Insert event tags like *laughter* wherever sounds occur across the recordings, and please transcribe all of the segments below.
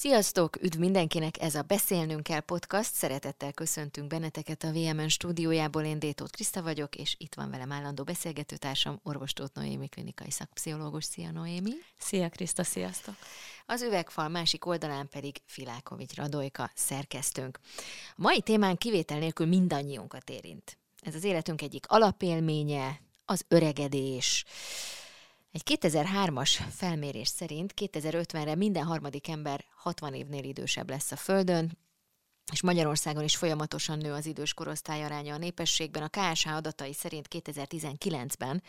Sziasztok! Üdv mindenkinek! Ez a Beszélnünk kell podcast. Szeretettel köszöntünk benneteket a VMN stúdiójából. Én Détót Kriszta vagyok, és itt van velem állandó beszélgetőtársam, orvostót Noémi, klinikai szakpszichológus. Szia Noémi! Szia Kriszta, sziasztok! Az üvegfal másik oldalán pedig Filákovics Radojka, szerkesztőnk. A mai témán kivétel nélkül mindannyiunkat érint. Ez az életünk egyik alapélménye, az öregedés, egy 2003-as felmérés szerint 2050-re minden harmadik ember 60 évnél idősebb lesz a Földön, és Magyarországon is folyamatosan nő az idős korosztály aránya a népességben. A KSH adatai szerint 2019-ben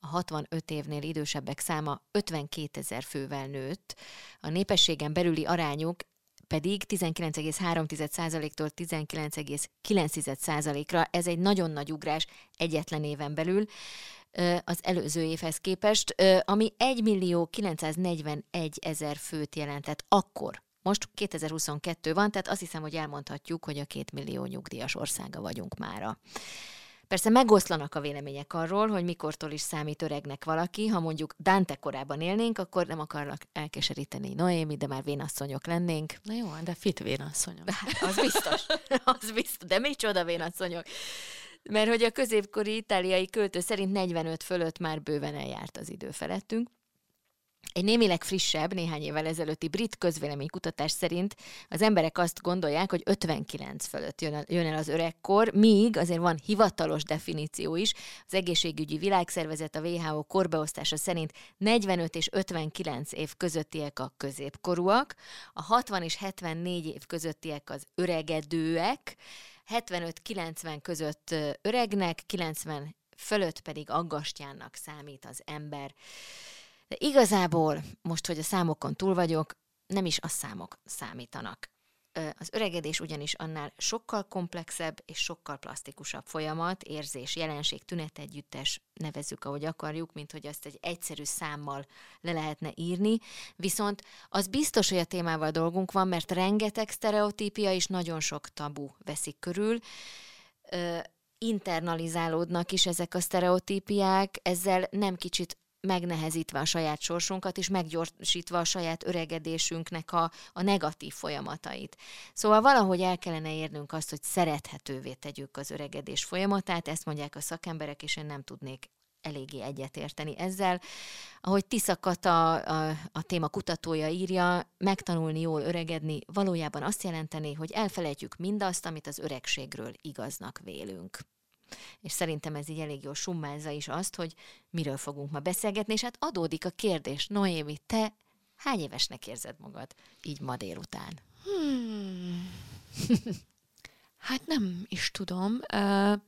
a 65 évnél idősebbek száma 52 ezer fővel nőtt. A népességen belüli arányuk pedig 19,3%-tól 19,9%-ra. Ez egy nagyon nagy ugrás egyetlen éven belül az előző évhez képest, ami 1 millió 941 ezer főt jelentett akkor. Most 2022 van, tehát azt hiszem, hogy elmondhatjuk, hogy a két millió nyugdíjas országa vagyunk mára. Persze megoszlanak a vélemények arról, hogy mikortól is számít öregnek valaki. Ha mondjuk Dante korában élnénk, akkor nem akarnak elkeseríteni Noémi, de már vénasszonyok lennénk. Na jó, de fit vénasszonyok. az biztos, *laughs* az biztos, de micsoda vénasszonyok mert hogy a középkori itáliai költő szerint 45 fölött már bőven eljárt az idő felettünk. Egy némileg frissebb, néhány évvel ezelőtti brit közvéleménykutatás szerint az emberek azt gondolják, hogy 59 fölött jön el, az öregkor, míg azért van hivatalos definíció is. Az egészségügyi világszervezet, a WHO korbeosztása szerint 45 és 59 év közöttiek a középkorúak, a 60 és 74 év közöttiek az öregedőek, 75-90 között öregnek, 90 fölött pedig aggastyánnak számít az ember. De igazából, most, hogy a számokon túl vagyok, nem is a számok számítanak. Az öregedés ugyanis annál sokkal komplexebb és sokkal plastikusabb folyamat, érzés, jelenség, tünet együttes, nevezzük, ahogy akarjuk, mint hogy azt egy egyszerű számmal le lehetne írni. Viszont az biztos, hogy a témával dolgunk van, mert rengeteg sztereotípia és nagyon sok tabu veszik körül internalizálódnak is ezek a sztereotípiák, ezzel nem kicsit megnehezítve a saját sorsunkat, és meggyorsítva a saját öregedésünknek a, a negatív folyamatait. Szóval valahogy el kellene érnünk azt, hogy szerethetővé tegyük az öregedés folyamatát, ezt mondják a szakemberek, és én nem tudnék eléggé egyetérteni ezzel. Ahogy Tisza Kata, a, a téma kutatója írja, megtanulni jól öregedni valójában azt jelenteni, hogy elfelejtjük mindazt, amit az öregségről igaznak vélünk és szerintem ez így elég jól summázza is azt, hogy miről fogunk ma beszélgetni, és hát adódik a kérdés, Noémi, te hány évesnek érzed magad így ma délután? Hmm. *laughs* hát nem is tudom. Uh,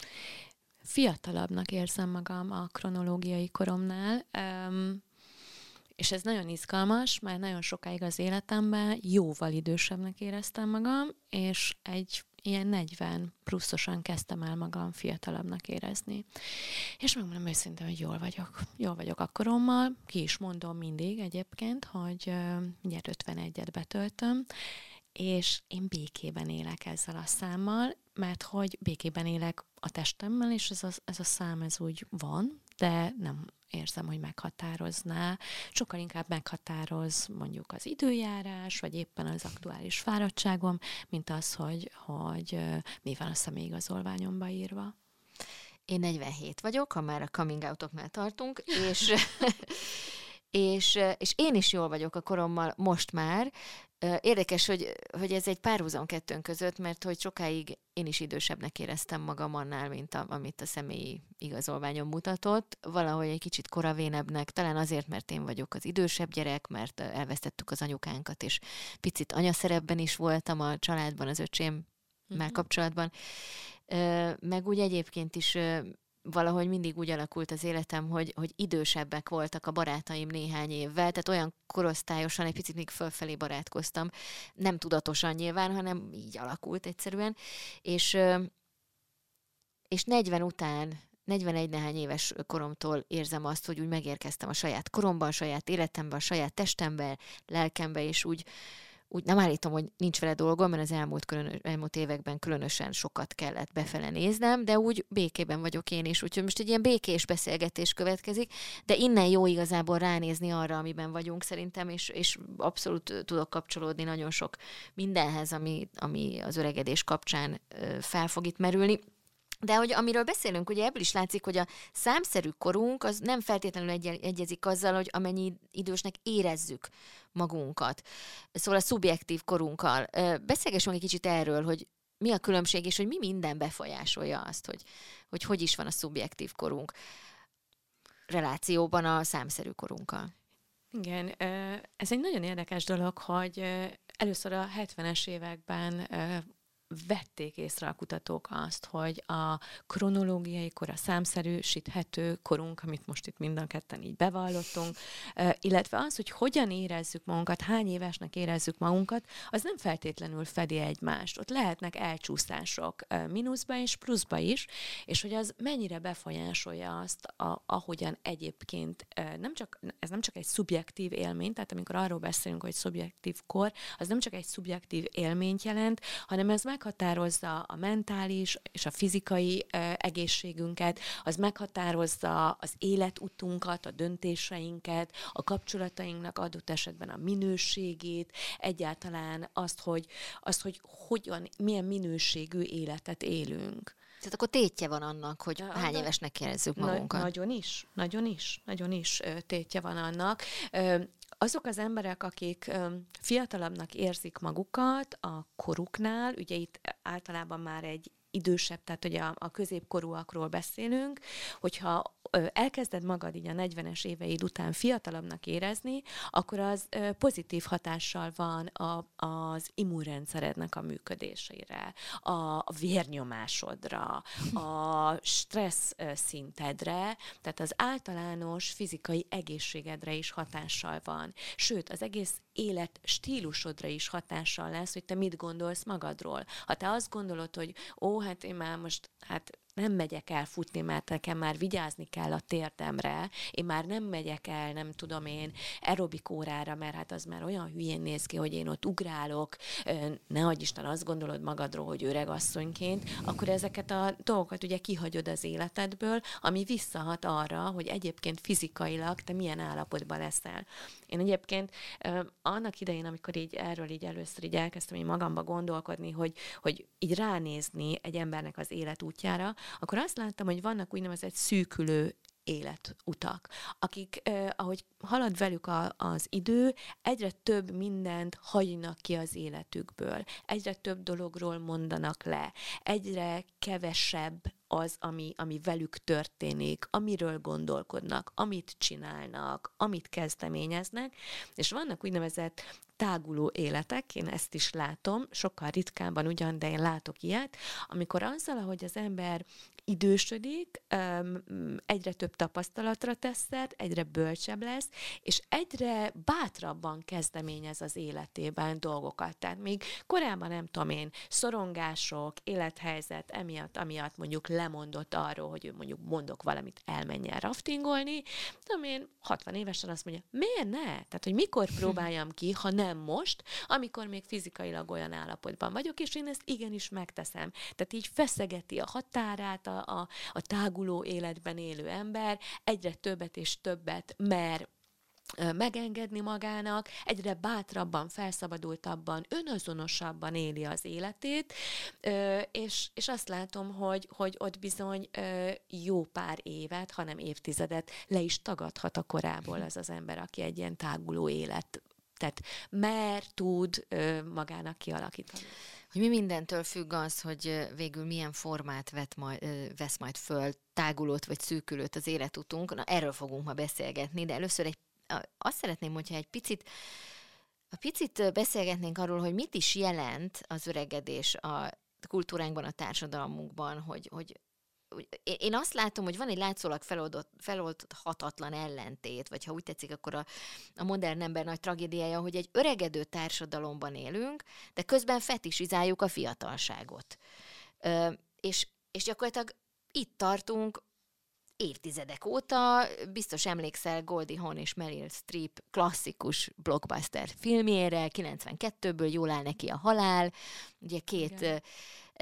fiatalabbnak érzem magam a kronológiai koromnál. Um, és ez nagyon izgalmas, mert nagyon sokáig az életemben jóval idősebbnek éreztem magam, és egy ilyen 40 pluszosan kezdtem el magam fiatalabbnak érezni. És megmondom őszintén, hogy jól vagyok. Jól vagyok akkorommal, ki is mondom mindig egyébként, hogy mindjárt 51-et betöltöm, és én békében élek ezzel a számmal, mert hogy békében élek a testemmel, és ez a, ez a szám ez úgy van, de nem érzem, hogy meghatározná. Sokkal inkább meghatároz mondjuk az időjárás, vagy éppen az aktuális fáradtságom, mint az, hogy, hogy mi van a személyigazolványomba írva. Én 47 vagyok, ha már a coming out tartunk, *laughs* és, és, és én is jól vagyok a korommal most már, Érdekes, hogy, hogy ez egy párhuzam kettőnk között, mert hogy sokáig én is idősebbnek éreztem magam annál, mint a, amit a személyi igazolványom mutatott. Valahogy egy kicsit koravénebbnek, talán azért, mert én vagyok az idősebb gyerek, mert elvesztettük az anyukánkat, és picit anyaszerepben is voltam a családban, az öcsém uh-huh. kapcsolatban. Meg úgy egyébként is valahogy mindig úgy alakult az életem, hogy, hogy idősebbek voltak a barátaim néhány évvel, tehát olyan korosztályosan egy picit még fölfelé barátkoztam. Nem tudatosan nyilván, hanem így alakult egyszerűen. És, és 40 után 41 nehány éves koromtól érzem azt, hogy úgy megérkeztem a saját koromban, a saját életemben, a saját testemben, lelkemben, és úgy, úgy nem állítom, hogy nincs vele dolgom, mert az elmúlt, különös, elmúlt években különösen sokat kellett befele néznem, de úgy békében vagyok én is, úgyhogy most egy ilyen békés beszélgetés következik, de innen jó igazából ránézni arra, amiben vagyunk szerintem, és, és abszolút tudok kapcsolódni nagyon sok mindenhez, ami, ami az öregedés kapcsán fel fog itt merülni. De hogy amiről beszélünk, ugye ebből is látszik, hogy a számszerű korunk az nem feltétlenül egy- egyezik azzal, hogy amennyi idősnek érezzük magunkat. Szóval a szubjektív korunkkal. Beszélgessünk egy kicsit erről, hogy mi a különbség, és hogy mi minden befolyásolja azt, hogy hogy, hogy is van a szubjektív korunk relációban a számszerű korunkkal. Igen, ez egy nagyon érdekes dolog, hogy először a 70-es években vették észre a kutatók azt, hogy a kronológiai kor, a számszerűsíthető korunk, amit most itt mind a ketten így bevallottunk, illetve az, hogy hogyan érezzük magunkat, hány évesnek érezzük magunkat, az nem feltétlenül fedi egymást. Ott lehetnek elcsúszások mínuszba és pluszba is, és hogy az mennyire befolyásolja azt, a, ahogyan egyébként nem csak, ez nem csak egy szubjektív élmény, tehát amikor arról beszélünk, hogy szubjektív kor, az nem csak egy szubjektív élményt jelent, hanem ez meg meghatározza a mentális és a fizikai egészségünket, az meghatározza az életutunkat, a döntéseinket, a kapcsolatainknak adott esetben a minőségét, egyáltalán azt, hogy, azt, hogy hogyan, milyen minőségű életet élünk. Tehát akkor tétje van annak, hogy hány évesnek érezzük magunkat. Na, nagyon is, nagyon is, nagyon is tétje van annak azok az emberek, akik fiatalabbnak érzik magukat a koruknál, ugye itt általában már egy idősebb, tehát ugye a, a középkorúakról beszélünk, hogyha elkezded magad így a 40-es éveid után fiatalabbnak érezni, akkor az pozitív hatással van a, az immunrendszerednek a működésére, a vérnyomásodra, a stressz szintedre, tehát az általános fizikai egészségedre is hatással van. Sőt, az egész élet stílusodra is hatással lesz, hogy te mit gondolsz magadról. Ha te azt gondolod, hogy ó, hát én már most hát nem megyek el futni, mert nekem már vigyázni kell a térdemre, én már nem megyek el, nem tudom én, aerobik órára, mert hát az már olyan hülyén néz ki, hogy én ott ugrálok, ne adj Isten, azt gondolod magadról, hogy öreg asszonyként, akkor ezeket a dolgokat ugye kihagyod az életedből, ami visszahat arra, hogy egyébként fizikailag te milyen állapotban leszel. Én egyébként annak idején, amikor így erről így először így elkezdtem így magamba gondolkodni, hogy, hogy így ránézni egy embernek az életútjára, akkor azt láttam, hogy vannak úgynevezett szűkülő életutak, akik, eh, ahogy halad velük a, az idő, egyre több mindent hagynak ki az életükből, egyre több dologról mondanak le, egyre kevesebb az, ami, ami velük történik, amiről gondolkodnak, amit csinálnak, amit kezdeményeznek, és vannak úgynevezett táguló életek, én ezt is látom, sokkal ritkábban ugyan, de én látok ilyet, amikor azzal, ahogy az ember idősödik, egyre több tapasztalatra teszed, egyre bölcsebb lesz, és egyre bátrabban kezdeményez az életében dolgokat. Tehát még korábban nem tudom én, szorongások, élethelyzet, emiatt, amiatt mondjuk lemondott arról, hogy ő mondjuk mondok valamit, elmenjen raftingolni, tudom én, 60 évesen azt mondja, miért ne? Tehát, hogy mikor *laughs* próbáljam ki, ha nem most, amikor még fizikailag olyan állapotban vagyok, és én ezt igenis megteszem. Tehát így feszegeti a határát, a, a, a táguló életben élő ember, egyre többet és többet mer megengedni magának, egyre bátrabban, felszabadultabban, önazonosabban éli az életét, és, és azt látom, hogy, hogy ott bizony jó pár évet, hanem évtizedet le is tagadhat a korából az az ember, aki egy ilyen táguló élet tehát mer tud magának kialakítani mi mindentől függ az, hogy végül milyen formát vet majd, vesz majd föl, tágulót vagy szűkülőt az életutunk. Na, erről fogunk ma beszélgetni, de először egy, azt szeretném, hogyha egy picit a picit beszélgetnénk arról, hogy mit is jelent az öregedés a kultúránkban, a társadalmunkban, hogy, hogy én azt látom, hogy van egy látszólag feloldott, feloldhatatlan ellentét, vagy ha úgy tetszik, akkor a, a modern ember nagy tragédiája, hogy egy öregedő társadalomban élünk, de közben fetisizáljuk a fiatalságot. Ö, és, és gyakorlatilag itt tartunk évtizedek óta, biztos emlékszel Goldie Hawn és Meryl Streep klasszikus blockbuster filmjére, 92-ből jól áll neki a halál, ugye két Igen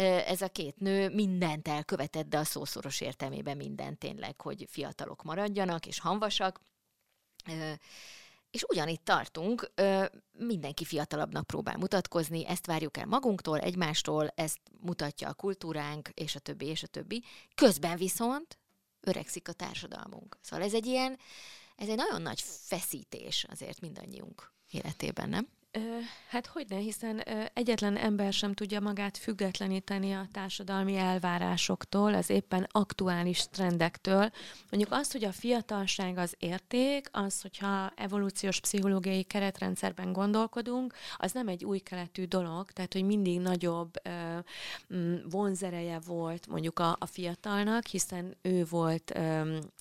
ez a két nő mindent elkövetett, de a szószoros értelmében mindent tényleg, hogy fiatalok maradjanak és hanvasak. És ugyanitt tartunk, mindenki fiatalabbnak próbál mutatkozni, ezt várjuk el magunktól, egymástól, ezt mutatja a kultúránk, és a többi, és a többi. Közben viszont öregszik a társadalmunk. Szóval ez egy ilyen, ez egy nagyon nagy feszítés azért mindannyiunk életében, nem? Hát hogy ne, hiszen egyetlen ember sem tudja magát függetleníteni a társadalmi elvárásoktól, az éppen aktuális trendektől. Mondjuk azt, hogy a fiatalság az érték, az, hogyha evolúciós pszichológiai keretrendszerben gondolkodunk, az nem egy új keletű dolog, tehát hogy mindig nagyobb vonzereje volt mondjuk a, a fiatalnak, hiszen ő volt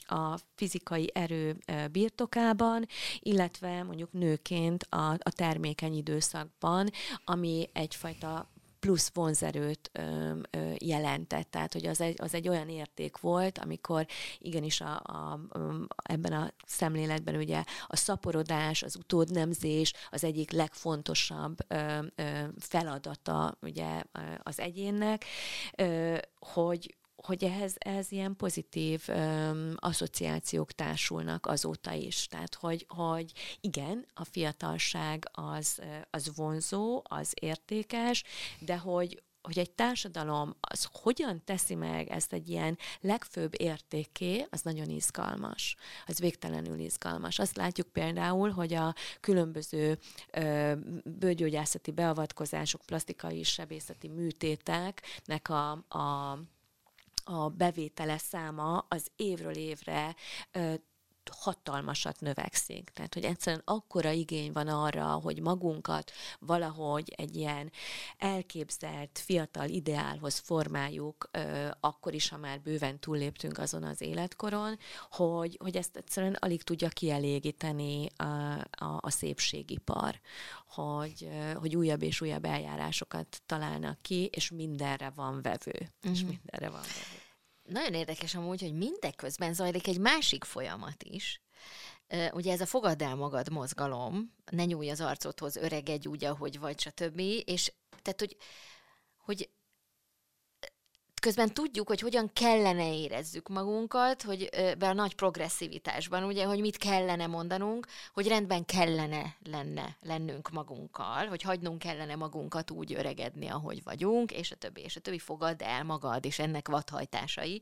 a fizikai erő birtokában, illetve mondjuk nőként a, a termékeny időszakban, ami egyfajta plusz vonzerőt ö, ö, jelentett. Tehát, hogy az egy, az egy olyan érték volt, amikor igenis a, a, ebben a szemléletben ugye a szaporodás, az utódnemzés az egyik legfontosabb ö, ö, feladata ugye az egyénnek, ö, hogy hogy ehhez, ehhez ilyen pozitív öm, asszociációk társulnak azóta is. Tehát, hogy, hogy igen, a fiatalság az, az vonzó, az értékes, de hogy, hogy egy társadalom az hogyan teszi meg ezt egy ilyen legfőbb értéké, az nagyon izgalmas. Az végtelenül izgalmas. Azt látjuk például, hogy a különböző ö, bőgyógyászati beavatkozások, plastikai sebészeti műtéteknek a, a a bevétele száma az évről évre hatalmasat növekszik. Tehát, hogy egyszerűen akkora igény van arra, hogy magunkat valahogy egy ilyen elképzelt fiatal ideálhoz formáljuk, akkor is, ha már bőven túlléptünk azon az életkoron, hogy, hogy ezt egyszerűen alig tudja kielégíteni a, a, a szépségipar, hogy, hogy újabb és újabb eljárásokat találnak ki, és mindenre van vevő. Uh-huh. És mhm. mindenre van vevő. Nagyon érdekes amúgy, hogy mindeközben zajlik egy másik folyamat is, ugye ez a fogad el magad mozgalom, ne nyújj az arcodhoz, öregedj úgy, ahogy vagy, stb. És tehát, hogy, hogy közben tudjuk, hogy hogyan kellene érezzük magunkat, hogy be a nagy progresszivitásban, ugye, hogy mit kellene mondanunk, hogy rendben kellene lenne lennünk magunkkal, hogy hagynunk kellene magunkat úgy öregedni, ahogy vagyunk, és a többi, és a többi fogad el magad, és ennek vadhajtásai.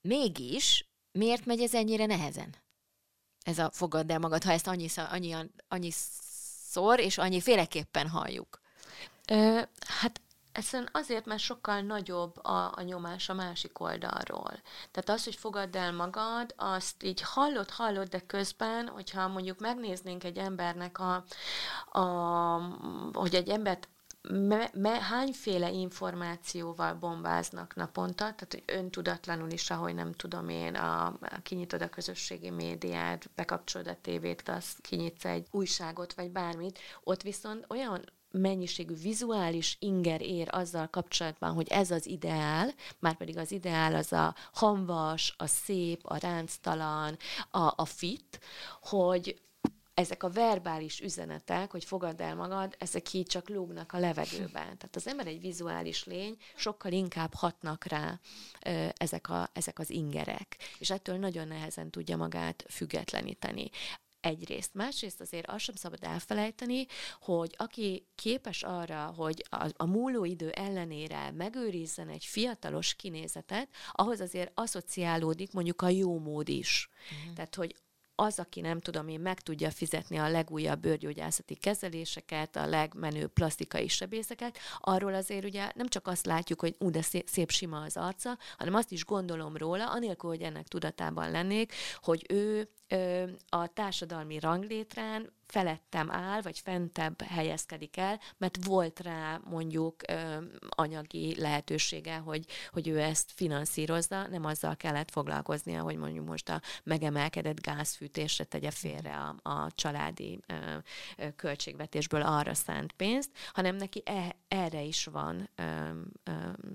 Mégis, miért megy ez ennyire nehezen? Ez a fogadd el magad, ha ezt annyi, annyi szor, és annyi féleképpen halljuk. Ö, hát Egyszerűen azért, mert sokkal nagyobb a, a nyomás a másik oldalról. Tehát az, hogy fogadd el magad, azt így hallod, hallod, de közben, hogyha mondjuk megnéznénk egy embernek a, a hogy egy embert me, me, hányféle információval bombáznak naponta, tehát hogy öntudatlanul is, ahogy nem tudom én, a, a kinyitod a közösségi médiát, bekapcsolod a tévét, azt kinyitsz egy újságot, vagy bármit, ott viszont olyan mennyiségű vizuális inger ér azzal kapcsolatban, hogy ez az ideál, már pedig az ideál az a hamvas, a szép, a ránctalan, a, a fit, hogy ezek a verbális üzenetek, hogy fogadd el magad, ezek így csak lógnak a levegőben. Tehát az ember egy vizuális lény, sokkal inkább hatnak rá ö, ezek, a, ezek az ingerek, és ettől nagyon nehezen tudja magát függetleníteni egyrészt. Másrészt azért azt sem szabad elfelejteni, hogy aki képes arra, hogy a, a múló idő ellenére megőrizzen egy fiatalos kinézetet, ahhoz azért asszociálódik mondjuk a jó mód is. Uh-huh. Tehát, hogy az, aki nem tudom én, meg tudja fizetni a legújabb bőrgyógyászati kezeléseket, a legmenőbb plastikai sebészeket, arról azért ugye nem csak azt látjuk, hogy ú, de szép, szép sima az arca, hanem azt is gondolom róla, anélkül, hogy ennek tudatában lennék, hogy ő ö, a társadalmi ranglétrán felettem áll, vagy fentebb helyezkedik el, mert volt rá mondjuk ö, anyagi lehetősége, hogy, hogy ő ezt finanszírozza, nem azzal kellett foglalkoznia, hogy mondjuk most a megemelkedett gázfűtésre tegye félre a, a családi ö, ö, költségvetésből arra szánt pénzt, hanem neki e, erre is van ö, ö,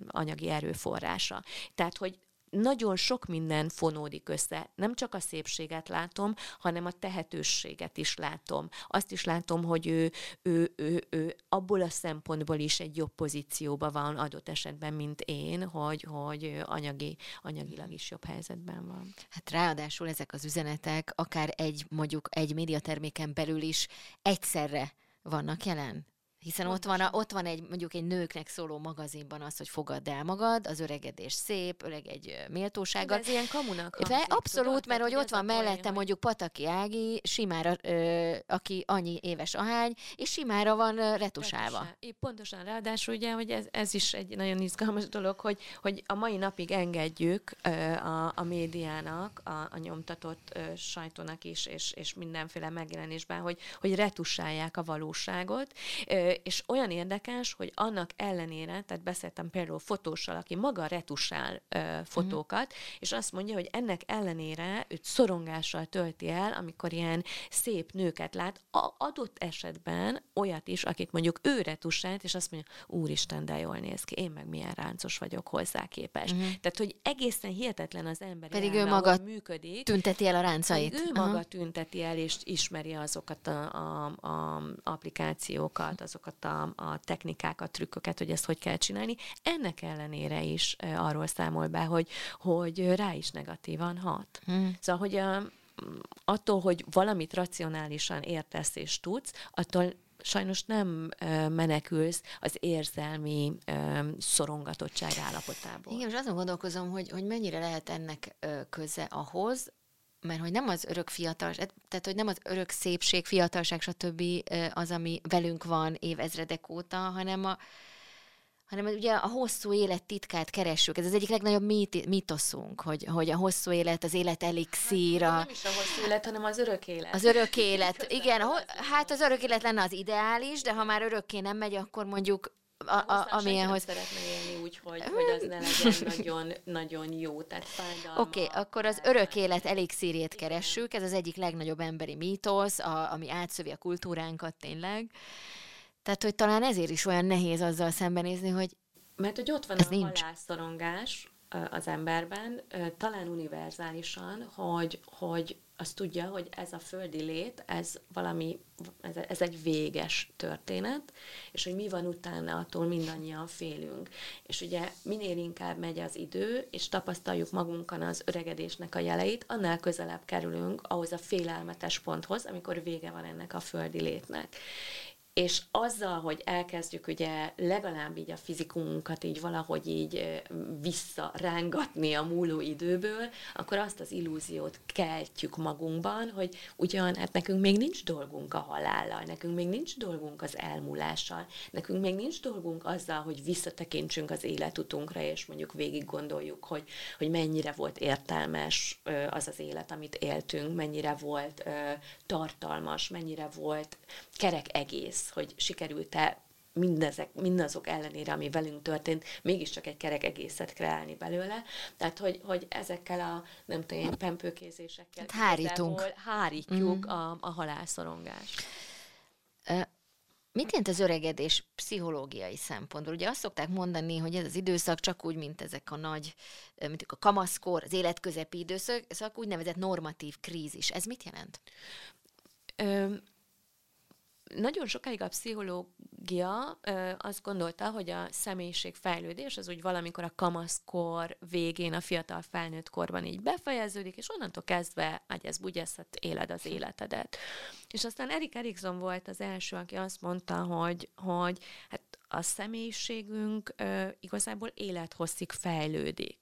anyagi erőforrása. Tehát, hogy nagyon sok minden fonódik össze. Nem csak a szépséget látom, hanem a tehetőséget is látom. Azt is látom, hogy ő, ő, ő, ő abból a szempontból is egy jobb pozícióban van adott esetben, mint én, hogy, hogy anyagi, anyagilag is jobb helyzetben van. Hát ráadásul ezek az üzenetek akár egy, mondjuk egy médiaterméken belül is egyszerre vannak jelen. Hiszen ott van, a, ott van egy, mondjuk egy nőknek szóló magazinban az, hogy fogadd el magad, az öregedés szép, öreg egy méltósággal. De ez ilyen kamunak hangzik, Abszolút, tudod? mert hogy ott van mellette hogy... mondjuk Pataki Ági, Simára, ö, aki annyi éves ahány, és Simára van retusálva. Retusál. Pontosan, ráadásul ugye, hogy ez, ez is egy nagyon izgalmas dolog, hogy, hogy a mai napig engedjük ö, a, a médiának, a, a nyomtatott ö, sajtónak is, és, és mindenféle megjelenésben, hogy, hogy retusálják a valóságot, ö, és olyan érdekes, hogy annak ellenére, tehát beszéltem például fotóssal, aki maga retusál ö, fotókat, uh-huh. és azt mondja, hogy ennek ellenére őt szorongással tölti el, amikor ilyen szép nőket lát, a adott esetben olyat is, akit mondjuk ő retusált, és azt mondja, úristen, de jól néz ki, én meg milyen ráncos vagyok hozzá képest. Uh-huh. Tehát, hogy egészen hihetetlen az ember. Pedig ő maga működik. Tünteti el a ráncait. Ő uh-huh. maga tünteti el, és ismeri azokat a, a, a applikációkat, azokat azokat a, a technikákat, trükköket, hogy ezt hogy kell csinálni. Ennek ellenére is arról számol be, hogy, hogy rá is negatívan hat. Hmm. Szóval, hogy a, attól, hogy valamit racionálisan értesz és tudsz, attól sajnos nem menekülsz az érzelmi szorongatottság állapotából. Igen, és azon gondolkozom, hogy, hogy mennyire lehet ennek köze ahhoz, mert hogy nem az örök fiatal, tehát hogy nem az örök szépség, fiatalság, stb. az, ami velünk van évezredek óta, hanem a, hanem ugye a hosszú élet titkát keressük. Ez az egyik legnagyobb mit, mitoszunk, hogy, hogy a hosszú élet, az élet elixíra. Hát, nem is a hosszú élet, hanem az örök élet. Az örök élet, igen. Hát az örök élet lenne az ideális, de ha már örökké nem megy, akkor mondjuk a, a, amilyenhoz... szeretne élni úgy, hogy, hogy az ne legyen nagyon, nagyon jó, tehát Oké, okay, akkor az örök élet elixírjét keressük, ez az egyik legnagyobb emberi mítosz, a, ami átszövi a kultúránkat tényleg. Tehát, hogy talán ezért is olyan nehéz azzal szembenézni, hogy Mert hogy ott van ez a nincs. halászorongás az emberben, talán univerzálisan, hogy, hogy azt tudja, hogy ez a földi lét, ez valami, ez, ez egy véges történet, és hogy mi van utána, attól mindannyian félünk. És ugye minél inkább megy az idő, és tapasztaljuk magunkon az öregedésnek a jeleit, annál közelebb kerülünk ahhoz a félelmetes ponthoz, amikor vége van ennek a földi létnek és azzal, hogy elkezdjük ugye legalább így a fizikumunkat így valahogy így visszarángatni a múló időből, akkor azt az illúziót keltjük magunkban, hogy ugyan, hát nekünk még nincs dolgunk a halállal, nekünk még nincs dolgunk az elmúlással, nekünk még nincs dolgunk azzal, hogy visszatekintsünk az életutunkra, és mondjuk végig gondoljuk, hogy, hogy mennyire volt értelmes az az élet, amit éltünk, mennyire volt tartalmas, mennyire volt kerek egész, hogy sikerült-e mindezek, mindazok ellenére, ami velünk történt, mégiscsak egy kerek egészet kreálni belőle. Tehát, hogy, hogy ezekkel a, nem tudom, ilyen pempőkézésekkel hát hárítunk. hárítjuk mm. a, a halálszorongást. Mit jelent az öregedés pszichológiai szempontból? Ugye azt szokták mondani, hogy ez az időszak csak úgy, mint ezek a nagy, mint a kamaszkor, az életközepi időszak, úgynevezett normatív krízis. Ez mit jelent? Ö, nagyon sokáig a pszichológia ö, azt gondolta, hogy a személyiség fejlődés az úgy valamikor a kamaszkor végén, a fiatal felnőtt korban így befejeződik, és onnantól kezdve agyesz bugyeszhet éled az életedet. És aztán Erik Erikson volt az első, aki azt mondta, hogy, hogy hát a személyiségünk ö, igazából élethosszig fejlődik.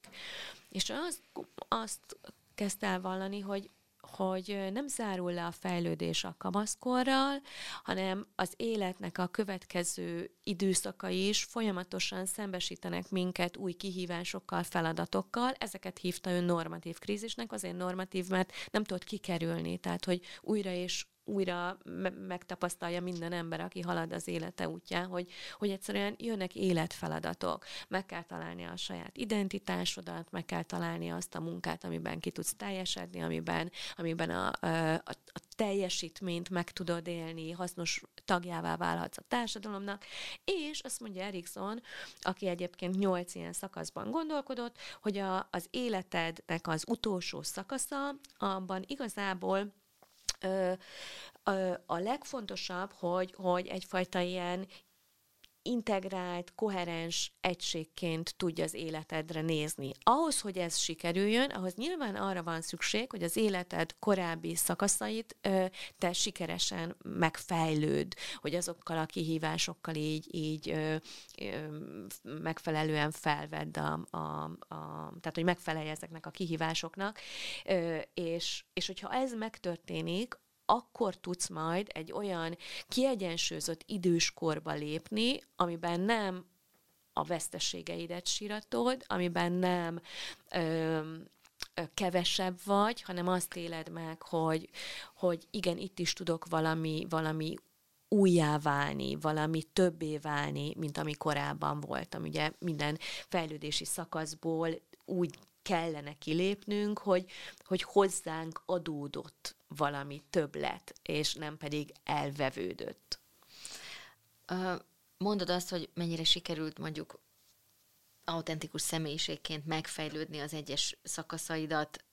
És azt, azt kezdte el vallani, hogy hogy nem zárul le a fejlődés a kamaszkorral, hanem az életnek a következő időszakai is folyamatosan szembesítenek minket új kihívásokkal, feladatokkal. Ezeket hívta ő normatív krízisnek, azért normatív, mert nem tudott kikerülni, tehát hogy újra és újra me- megtapasztalja minden ember, aki halad az élete útján, hogy, hogy egyszerűen jönnek életfeladatok. Meg kell találni a saját identitásodat, meg kell találni azt a munkát, amiben ki tudsz teljesedni, amiben, amiben a, a, a teljesítményt meg tudod élni, hasznos tagjává válhatsz a társadalomnak, és azt mondja Erikson, aki egyébként nyolc ilyen szakaszban gondolkodott, hogy a, az életednek az utolsó szakasza, abban igazából a legfontosabb, hogy, hogy egyfajta ilyen integrált, koherens egységként tudja az életedre nézni. Ahhoz, hogy ez sikerüljön, ahhoz nyilván arra van szükség, hogy az életed korábbi szakaszait te sikeresen megfejlőd, hogy azokkal a kihívásokkal így, így megfelelően felvedd a, a, a, tehát hogy megfelelj ezeknek a kihívásoknak, és, és hogyha ez megtörténik, akkor tudsz majd egy olyan kiegyensúlyozott időskorba lépni, amiben nem a veszteségeidet síratod, amiben nem ö, kevesebb vagy, hanem azt éled meg, hogy, hogy igen, itt is tudok valami, valami újjá válni, valami többé válni, mint ami korábban voltam. Ugye minden fejlődési szakaszból úgy kellene kilépnünk, hogy, hogy hozzánk adódott valami többlet, és nem pedig elvevődött. Mondod azt, hogy mennyire sikerült mondjuk autentikus személyiségként megfejlődni az egyes szakaszaidat,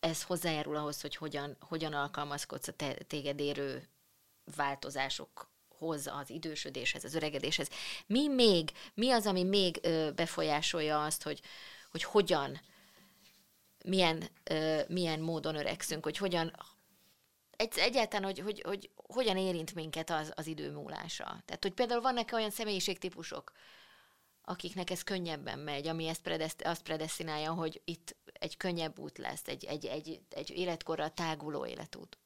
ez hozzájárul ahhoz, hogy hogyan, hogyan alkalmazkodsz a te, téged érő változásokhoz, az idősödéshez, az öregedéshez. Mi még, mi az, ami még befolyásolja azt, hogy, hogy hogyan, milyen, ö, milyen módon öregszünk, hogy hogyan egy, egyáltalán, hogy, hogy, hogy hogyan érint minket az, az idő múlása. Tehát, hogy például vannak olyan személyiségtípusok, akiknek ez könnyebben megy, ami ezt predeszt, azt predestinálja, hogy itt egy könnyebb út lesz, egy, egy, egy, egy életkorra táguló életút.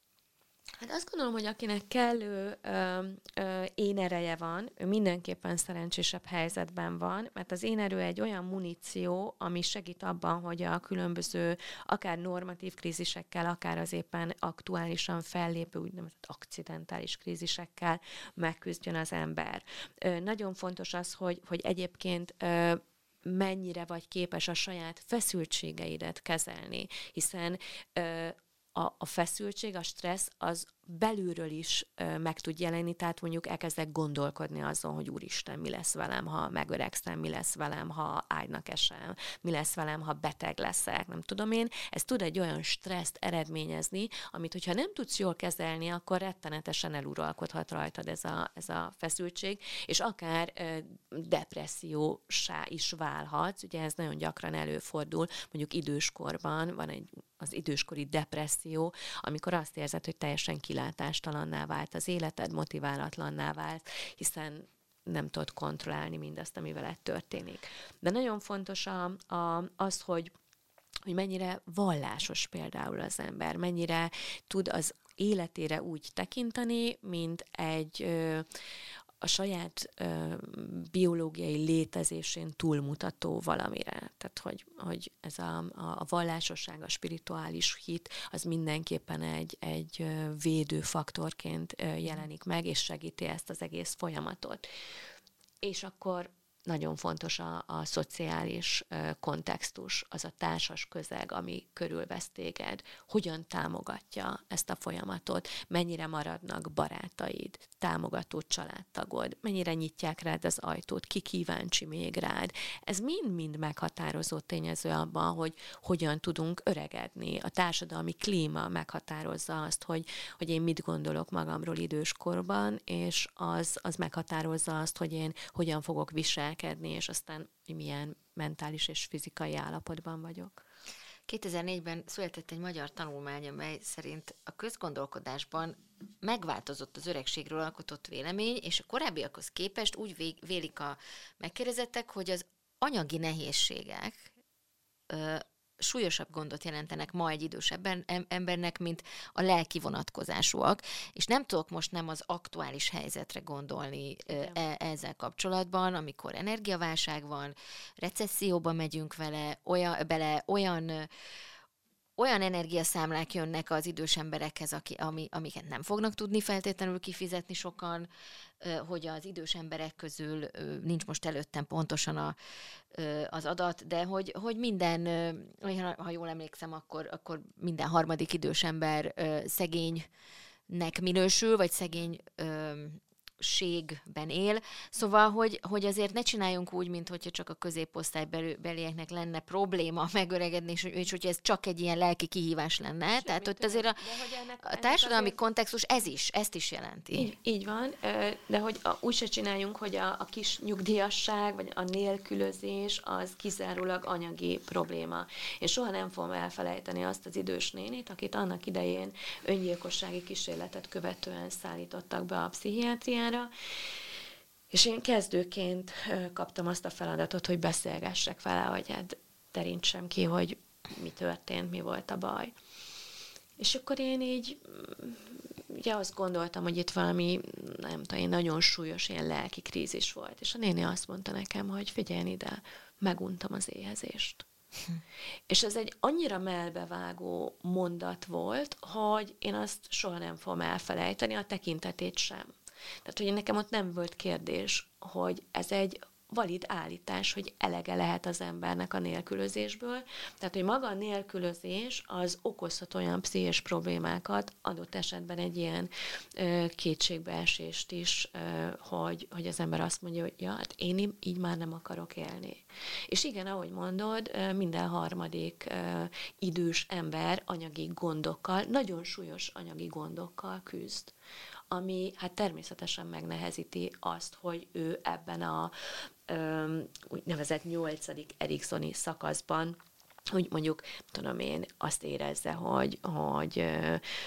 Hát azt gondolom, hogy akinek kellő ö, ö, én ereje van, ő mindenképpen szerencsésebb helyzetben van, mert az én erő egy olyan muníció, ami segít abban, hogy a különböző, akár normatív krízisekkel, akár az éppen aktuálisan fellépő úgynevezett akcidentális krízisekkel megküzdjön az ember. Ö, nagyon fontos az, hogy, hogy egyébként ö, mennyire vagy képes a saját feszültségeidet kezelni, hiszen ö, a, a feszültség, a stressz az belülről is ö, meg tud jelenni, tehát mondjuk elkezdek gondolkodni azon, hogy úristen, mi lesz velem, ha megöregszem, mi lesz velem, ha ágynak esem, mi lesz velem, ha beteg leszek, nem tudom én. Ez tud egy olyan stresszt eredményezni, amit, hogyha nem tudsz jól kezelni, akkor rettenetesen eluralkodhat rajtad ez a, ez a feszültség, és akár ö, depressziósá is válhatsz, ugye ez nagyon gyakran előfordul, mondjuk időskorban van egy az időskori depresszió, amikor azt érzed, hogy teljesen kilátástalanná vált az életed, motiválatlanná vált, hiszen nem tudod kontrollálni mindazt, ami veled történik. De nagyon fontos a, a, az, hogy hogy mennyire vallásos például az ember, mennyire tud az életére úgy tekinteni, mint egy ö, a saját ö, biológiai létezésén túlmutató valamire. Tehát, hogy, hogy ez a, a, a vallásosság, a spirituális hit, az mindenképpen egy, egy védő faktorként jelenik meg, és segíti ezt az egész folyamatot. És akkor nagyon fontos a, a szociális kontextus, az a társas közeg, ami körülvesz téged, hogyan támogatja ezt a folyamatot, mennyire maradnak barátaid, támogató családtagod, mennyire nyitják rád az ajtót, ki kíváncsi még rád. Ez mind-mind meghatározó tényező abban, hogy hogyan tudunk öregedni. A társadalmi klíma meghatározza azt, hogy, hogy én mit gondolok magamról időskorban, és az, az meghatározza azt, hogy én hogyan fogok viselni viselkedni, és aztán milyen mentális és fizikai állapotban vagyok. 2004-ben született egy magyar tanulmány, amely szerint a közgondolkodásban megváltozott az öregségről alkotott vélemény, és a korábbiakhoz képest úgy vélik a megkérdezettek, hogy az anyagi nehézségek súlyosabb gondot jelentenek ma egy idősebb embernek, mint a lelki vonatkozásúak, és nem tudok most nem az aktuális helyzetre gondolni e- ezzel kapcsolatban, amikor energiaválság van, recesszióba megyünk vele, olyan, bele, olyan olyan energiaszámlák jönnek az idős emberekhez, aki, ami, amiket nem fognak tudni feltétlenül kifizetni sokan, hogy az idős emberek közül nincs most előttem pontosan a, az adat, de hogy, hogy minden, ha jól emlékszem, akkor, akkor minden harmadik idős ember szegénynek minősül, vagy szegény ségben él. Szóval, hogy, hogy azért ne csináljunk úgy, mint hogyha csak a középosztály belieknek lenne probléma *laughs* megöregedni, és, és hogy ez csak egy ilyen lelki kihívás lenne. Semmi Tehát ott azért a, ennek, a társadalmi azért... kontextus ez is, ezt is jelenti. Így, így van, de hogy a, úgy se csináljunk, hogy a, a kis nyugdíjasság, vagy a nélkülözés az kizárólag anyagi probléma. Én soha nem fogom elfelejteni azt az idős nénit, akit annak idején öngyilkossági kísérletet követően szállítottak be a pszichiátriára, számára, és én kezdőként kaptam azt a feladatot, hogy beszélgessek vele, hogy hát terítsem ki, hogy mi történt, mi volt a baj. És akkor én így ugye azt gondoltam, hogy itt valami, nem tudom, nagyon súlyos ilyen lelki krízis volt. És a néni azt mondta nekem, hogy figyelj ide, meguntam az éhezést. Hm. És ez egy annyira melbevágó mondat volt, hogy én azt soha nem fogom elfelejteni, a tekintetét sem. Tehát, hogy nekem ott nem volt kérdés, hogy ez egy valid állítás, hogy elege lehet az embernek a nélkülözésből. Tehát, hogy maga a nélkülözés az okozhat olyan pszichés problémákat, adott esetben egy ilyen ö, kétségbeesést is, ö, hogy, hogy az ember azt mondja, hogy ja, hát én így már nem akarok élni. És igen, ahogy mondod, minden harmadik ö, idős ember anyagi gondokkal, nagyon súlyos anyagi gondokkal küzd ami hát természetesen megnehezíti azt, hogy ő ebben a úgynevezett nyolcadik Eriksoni szakaszban hogy mondjuk, tudom én, azt érezze, hogy, hogy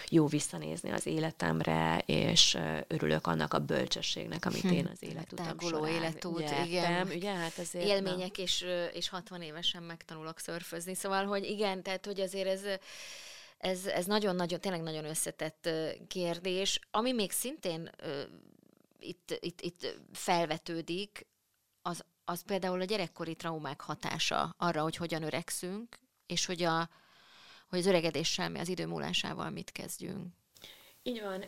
jó visszanézni az életemre, és örülök annak a bölcsességnek, amit én az *laughs* életutam során életút, gyertem. igen. Ugye, hát azért Élmények, és, és 60 évesen megtanulok szörfözni. Szóval, hogy igen, tehát, hogy azért ez ez, ez nagyon-nagyon, tényleg nagyon összetett kérdés. Ami még szintén itt, itt, itt felvetődik, az, az például a gyerekkori traumák hatása arra, hogy hogyan öregszünk, és hogy, a, hogy az öregedéssel, mi az idő múlásával mit kezdjünk. Így van.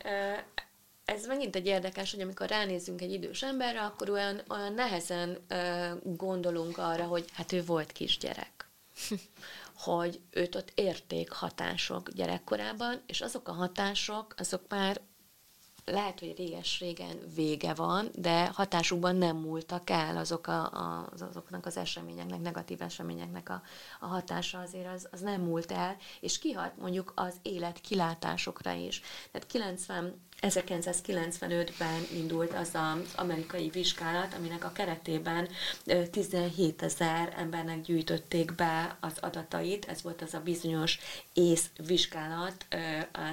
Ez megint egy érdekes, hogy amikor ránézünk egy idős emberre, akkor olyan, olyan nehezen gondolunk arra, hogy hát ő volt kisgyerek. *laughs* hogy őt ott érték hatások gyerekkorában, és azok a hatások, azok már lehet, hogy réges-régen vége van, de hatásukban nem múltak el azok a, a, azoknak az eseményeknek, negatív eseményeknek a, a hatása azért az, az nem múlt el, és kihat mondjuk az élet kilátásokra is. Tehát 90 1995-ben indult az az amerikai vizsgálat, aminek a keretében 17 ezer embernek gyűjtötték be az adatait. Ez volt az a bizonyos ész vizsgálat,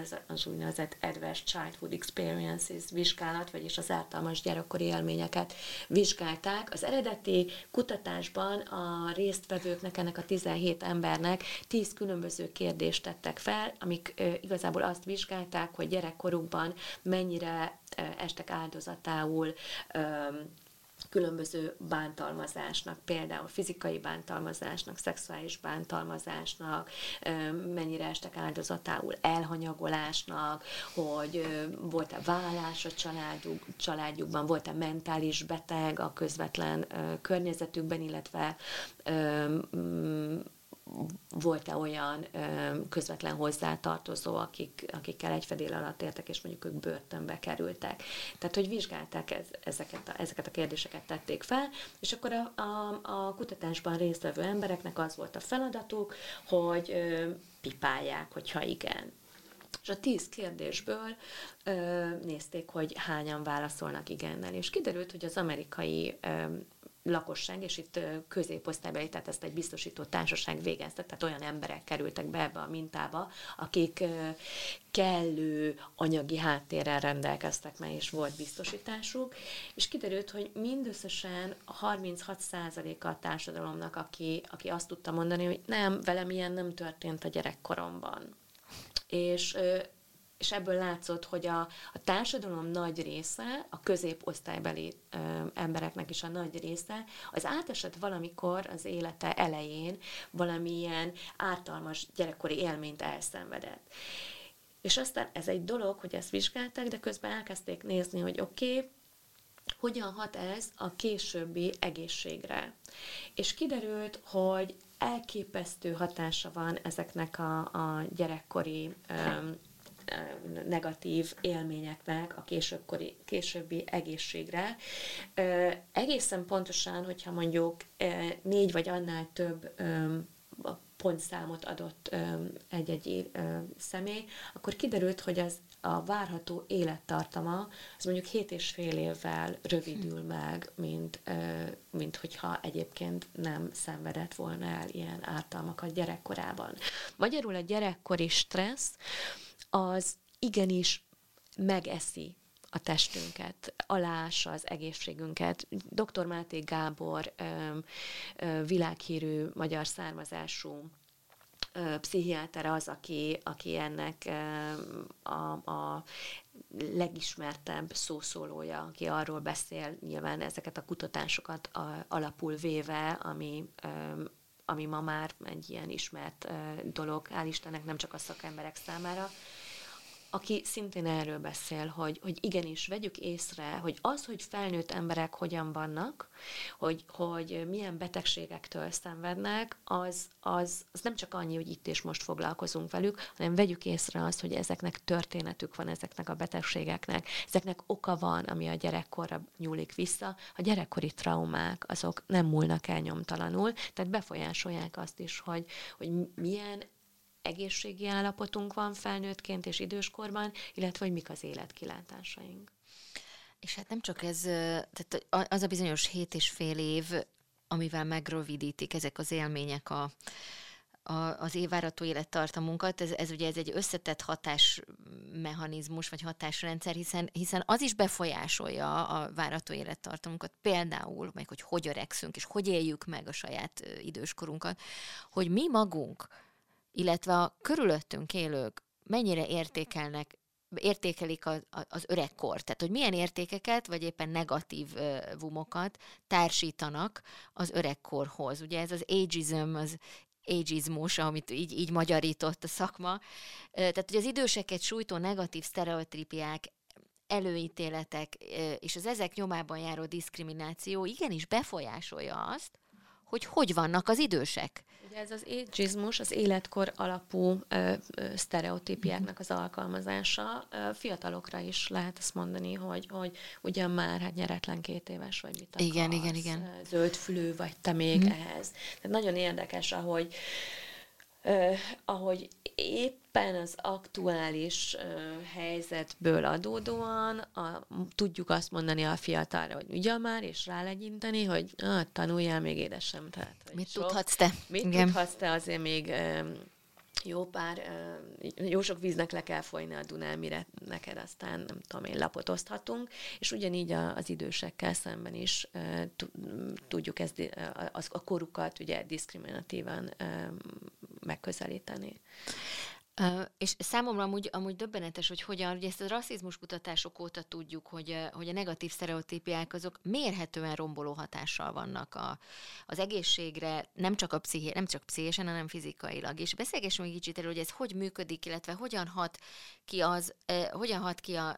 az, az úgynevezett Adverse Childhood Experiences vizsgálat, vagyis az ártalmas gyerekkori élményeket vizsgálták. Az eredeti kutatásban a résztvevőknek, ennek a 17 embernek 10 különböző kérdést tettek fel, amik igazából azt vizsgálták, hogy gyerekkorukban mennyire estek áldozatául különböző bántalmazásnak, például fizikai bántalmazásnak, szexuális bántalmazásnak, mennyire estek áldozatául elhanyagolásnak, hogy volt-e vállás a családjuk, családjukban, volt-e mentális beteg a közvetlen környezetükben, illetve volt-e olyan ö, közvetlen hozzátartozó, akik, akikkel egy fedél alatt értek, és mondjuk ők börtönbe kerültek. Tehát, hogy vizsgálták ez, ezeket, a, ezeket a kérdéseket tették fel, és akkor a, a, a kutatásban résztvevő embereknek az volt a feladatuk, hogy ö, pipálják, hogyha igen. És a tíz kérdésből ö, nézték, hogy hányan válaszolnak igennel, és kiderült, hogy az amerikai ö, lakosság, és itt középosztálybeli, tehát ezt egy biztosító társaság végezte, tehát olyan emberek kerültek be ebbe a mintába, akik kellő anyagi háttérrel rendelkeztek meg, és volt biztosításuk, és kiderült, hogy mindösszesen 36%-a a társadalomnak, aki, aki azt tudta mondani, hogy nem, velem ilyen nem történt a gyerekkoromban. És és ebből látszott, hogy a, a társadalom nagy része, a középosztálybeli ö, embereknek is a nagy része, az átesett valamikor az élete elején valamilyen ártalmas gyerekkori élményt elszenvedett. És aztán ez egy dolog, hogy ezt vizsgálták, de közben elkezdték nézni, hogy oké, okay, hogyan hat ez a későbbi egészségre. És kiderült, hogy elképesztő hatása van ezeknek a, a gyerekkori öm, negatív élményeknek a későbbkori, későbbi egészségre. Egészen pontosan, hogyha mondjuk négy vagy annál több pontszámot adott egy-egy személy, akkor kiderült, hogy az a várható élettartama az mondjuk 7 és fél évvel rövidül hm. meg, mint, mint hogyha egyébként nem szenvedett volna el ilyen ártalmakat gyerekkorában. Magyarul a gyerekkori stressz az igenis megeszi a testünket, alása az egészségünket. Dr. Máté Gábor világhírű magyar származású pszichiáter az, aki, aki ennek a, a legismertebb szószólója, aki arról beszél nyilván ezeket a kutatásokat alapul véve, ami ami ma már egy ilyen ismert dolog, hál' Istennek nem csak a szakemberek számára, aki szintén erről beszél, hogy, hogy igenis vegyük észre, hogy az, hogy felnőtt emberek hogyan vannak, hogy, hogy milyen betegségektől szenvednek, az, az, az nem csak annyi, hogy itt és most foglalkozunk velük, hanem vegyük észre azt, hogy ezeknek történetük van, ezeknek a betegségeknek, ezeknek oka van, ami a gyerekkorra nyúlik vissza. A gyerekkori traumák, azok nem múlnak el nyomtalanul, tehát befolyásolják azt is, hogy, hogy milyen egészségi állapotunk van felnőttként és időskorban, illetve hogy mik az életkilátásaink. És hát nem csak ez, tehát az a bizonyos hét és fél év, amivel megrövidítik ezek az élmények a, a, az évvárató élettartamunkat, ez, ez ugye ez egy összetett hatásmechanizmus, vagy hatásrendszer, hiszen, hiszen az is befolyásolja a várató élettartamunkat, például, meg hogy hogy öregszünk, és hogy éljük meg a saját időskorunkat, hogy mi magunk illetve a körülöttünk élők mennyire értékelnek értékelik az, az öregkor, tehát hogy milyen értékeket, vagy éppen negatív vumokat társítanak az öregkorhoz. Ugye ez az ageism, az ageizmus, amit így, így magyarított a szakma. Tehát, hogy az időseket sújtó negatív sztereotípiák előítéletek és az ezek nyomában járó diszkrimináció igenis befolyásolja azt, hogy hogy vannak az idősek. Ugye ez az ageizmus, az életkor alapú ö, ö, sztereotípiáknak az alkalmazása. Ö, fiatalokra is lehet azt mondani, hogy, hogy ugyan már hát nyeretlen két éves vagy mit akarsz, Igen, igen, igen. Zöldfülű vagy te még hmm. ehhez. Tehát nagyon érdekes, ahogy Ahogy éppen az aktuális helyzetből adódóan a, tudjuk azt mondani a fiatalra, hogy ugyan már, és rálegyinteni, hogy ah, tanuljál még édesem. Tehát, mit sok, tudhatsz te? Mit Igen. tudhatsz te azért még jó pár, jó sok víznek le kell folyni a Dunán, mire neked aztán, nem tudom én, lapot oszthatunk, és ugyanígy az idősekkel szemben is tudjuk ezt, a korukat ugye diszkriminatívan megközelíteni. Uh, és számomra amúgy, amúgy döbbenetes, hogy hogyan, ugye ezt a rasszizmus kutatások óta tudjuk, hogy, hogy a negatív sztereotípiák azok mérhetően romboló hatással vannak a, az egészségre, nem csak a psziché, nem csak pszichésen, hanem fizikailag. És beszélgessünk egy kicsit erről, hogy ez hogy működik, illetve hogyan hat ki az, uh, hogyan hat ki a,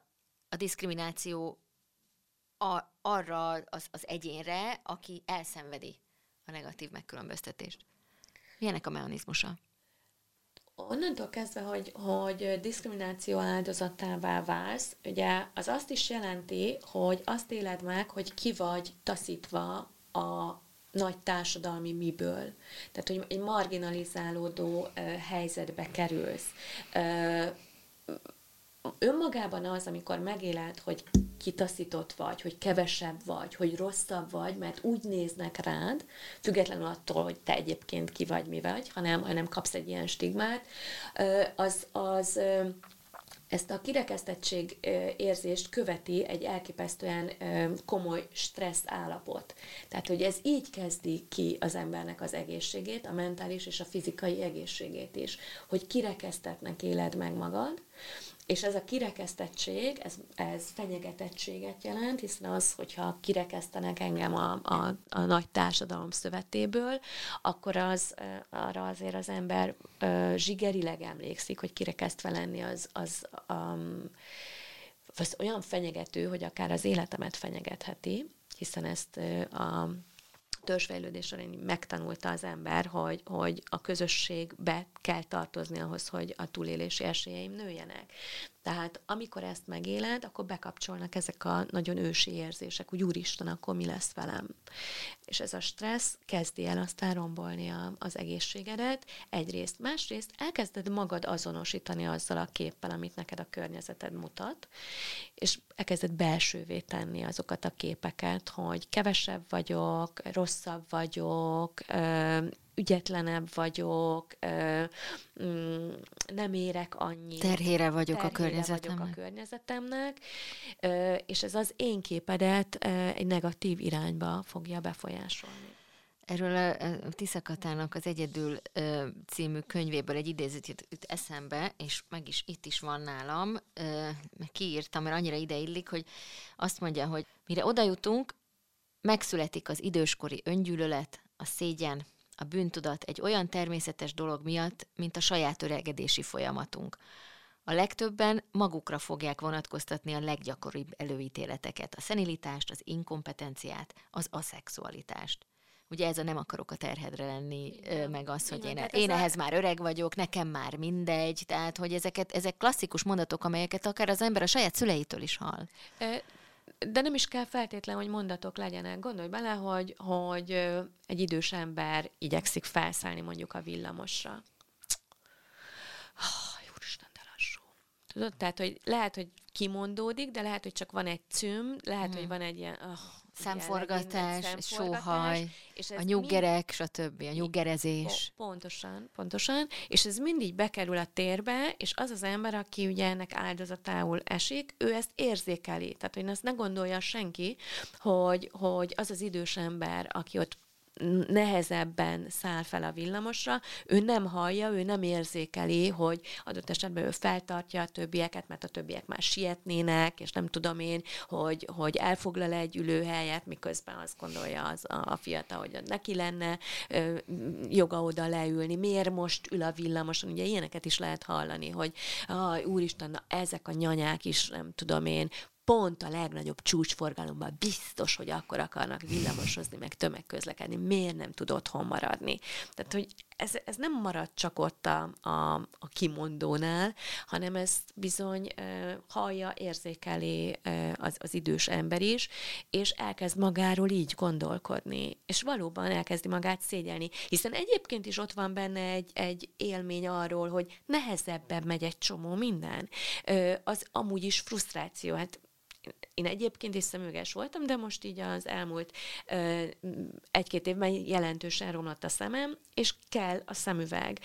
a diszkrimináció a, arra az, az egyénre, aki elszenvedi a negatív megkülönböztetést. Milyenek a mechanizmusa? onnantól kezdve, hogy, hogy diszkrimináció áldozatává válsz, ugye az azt is jelenti, hogy azt éled meg, hogy ki vagy taszítva a nagy társadalmi miből. Tehát, hogy egy marginalizálódó uh, helyzetbe kerülsz. Uh, önmagában az, amikor megéled, hogy kitaszított vagy, hogy kevesebb vagy, hogy rosszabb vagy, mert úgy néznek rád, függetlenül attól, hogy te egyébként ki vagy, mi vagy, hanem, hanem kapsz egy ilyen stigmát, az, az ezt a kirekesztettség érzést követi egy elképesztően komoly stressz állapot. Tehát, hogy ez így kezdi ki az embernek az egészségét, a mentális és a fizikai egészségét is, hogy kirekesztetnek éled meg magad, és ez a kirekesztettség, ez, ez fenyegetettséget jelent, hiszen az, hogyha kirekesztenek engem a, a, a nagy társadalom szövetéből, akkor az arra azért az ember zsigerileg emlékszik, hogy kirekesztve lenni az, az, um, az olyan fenyegető, hogy akár az életemet fenyegetheti, hiszen ezt a törzsfejlődés során megtanulta az ember, hogy, hogy a közösségbe kell tartozni ahhoz, hogy a túlélési esélyeim nőjenek. Tehát amikor ezt megéled, akkor bekapcsolnak ezek a nagyon ősi érzések, hogy úristen, akkor mi lesz velem. És ez a stressz kezdi el aztán rombolni a, az egészségedet, egyrészt. Másrészt elkezded magad azonosítani azzal a képpel, amit neked a környezeted mutat, és elkezded belsővé tenni azokat a képeket, hogy kevesebb vagyok, rosszabb vagyok, ügyetlenebb vagyok, mm, nem érek annyit. Terhére vagyok terhére a környezetemnek. Vagyok a környezetemnek, és ez az én képedet egy negatív irányba fogja befolyásolni. Erről a, a Tiszakatának az Egyedül című könyvéből egy idézőt jut eszembe, és meg is itt is van nálam, kiírtam, mert annyira ideillik, hogy azt mondja, hogy mire oda jutunk, megszületik az időskori öngyűlölet, a szégyen, a bűntudat egy olyan természetes dolog miatt, mint a saját öregedési folyamatunk. A legtöbben magukra fogják vonatkoztatni a leggyakoribb előítéleteket, a szenilitást, az inkompetenciát, az aszexualitást. Ugye ez a nem akarok a terhedre lenni, Igen. meg az, hogy Igen, én, én ehhez a... már öreg vagyok, nekem már mindegy, tehát hogy ezeket, ezek klasszikus mondatok, amelyeket akár az ember a saját szüleitől is hall de nem is kell feltétlen, hogy mondatok legyenek. Gondolj bele, hogy, hogy egy idős ember igyekszik felszállni mondjuk a villamosra. Oh, úristen, de lassú. Tudod, tehát, hogy lehet, hogy kimondódik, de lehet, hogy csak van egy cím, lehet, hmm. hogy van egy ilyen... Oh, szemforgatás, egy sóhaj, és a nyuggerek, mind... stb. A nyuggerezés. Pontosan, pontosan. És ez mindig bekerül a térbe, és az az ember, aki ugye ennek áldozatául esik, ő ezt érzékeli. Tehát, hogy ezt ne gondolja senki, hogy, hogy az az idős ember, aki ott nehezebben száll fel a villamosra, ő nem hallja, ő nem érzékeli, hogy adott esetben ő feltartja a többieket, mert a többiek már sietnének, és nem tudom én, hogy, hogy elfoglal egy ülőhelyet, miközben azt gondolja az a, a fiatal, hogy neki lenne ö, joga oda leülni, miért most ül a villamoson, ugye ilyeneket is lehet hallani, hogy ah, úristen, na ezek a nyanyák is, nem tudom én, pont a legnagyobb csúcsforgalomban biztos, hogy akkor akarnak villamosozni, meg tömegközlekedni, miért nem tud otthon maradni. Tehát, hogy ez, ez nem marad csak ott a, a, a kimondónál, hanem ezt bizony uh, hallja, érzékeli uh, az, az idős ember is, és elkezd magáról így gondolkodni, és valóban elkezdi magát szégyelni, hiszen egyébként is ott van benne egy, egy élmény arról, hogy nehezebben megy egy csomó minden. Uh, az amúgy is frusztráció, hát én egyébként is szemüveges voltam, de most így az elmúlt egy-két évben jelentősen romlott a szemem, és kell a szemüveg.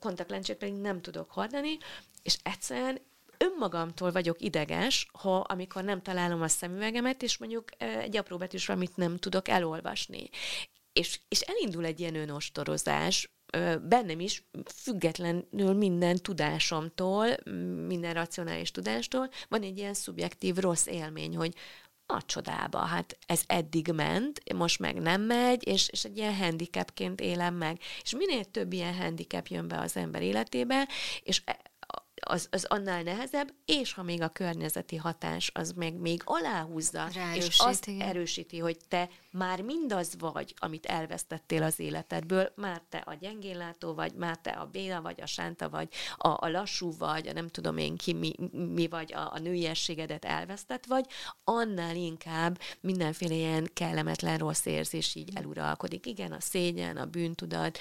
Kontaktlencsét pedig nem tudok hordani, és egyszerűen önmagamtól vagyok ideges, ha amikor nem találom a szemüvegemet, és mondjuk egy apró betűs amit nem tudok elolvasni. És, és elindul egy ilyen önostorozás, bennem is függetlenül minden tudásomtól, minden racionális tudástól van egy ilyen szubjektív rossz élmény, hogy a csodába, hát ez eddig ment, most meg nem megy, és, és egy ilyen handicapként élem meg. És minél több ilyen handicap jön be az ember életébe, és e, az, az annál nehezebb, és ha még a környezeti hatás az meg még aláhúzza, Ráerősít, és azt igen. erősíti, hogy te már mindaz vagy, amit elvesztettél az életedből, már te a gyengénlátó vagy, már te a Béla vagy, a Sánta vagy, a, a lassú vagy, a nem tudom én ki mi, mi vagy, a, a nőiességedet elvesztett vagy, annál inkább mindenféle ilyen kellemetlen rossz érzés így eluralkodik. Igen, a szégyen, a bűntudat,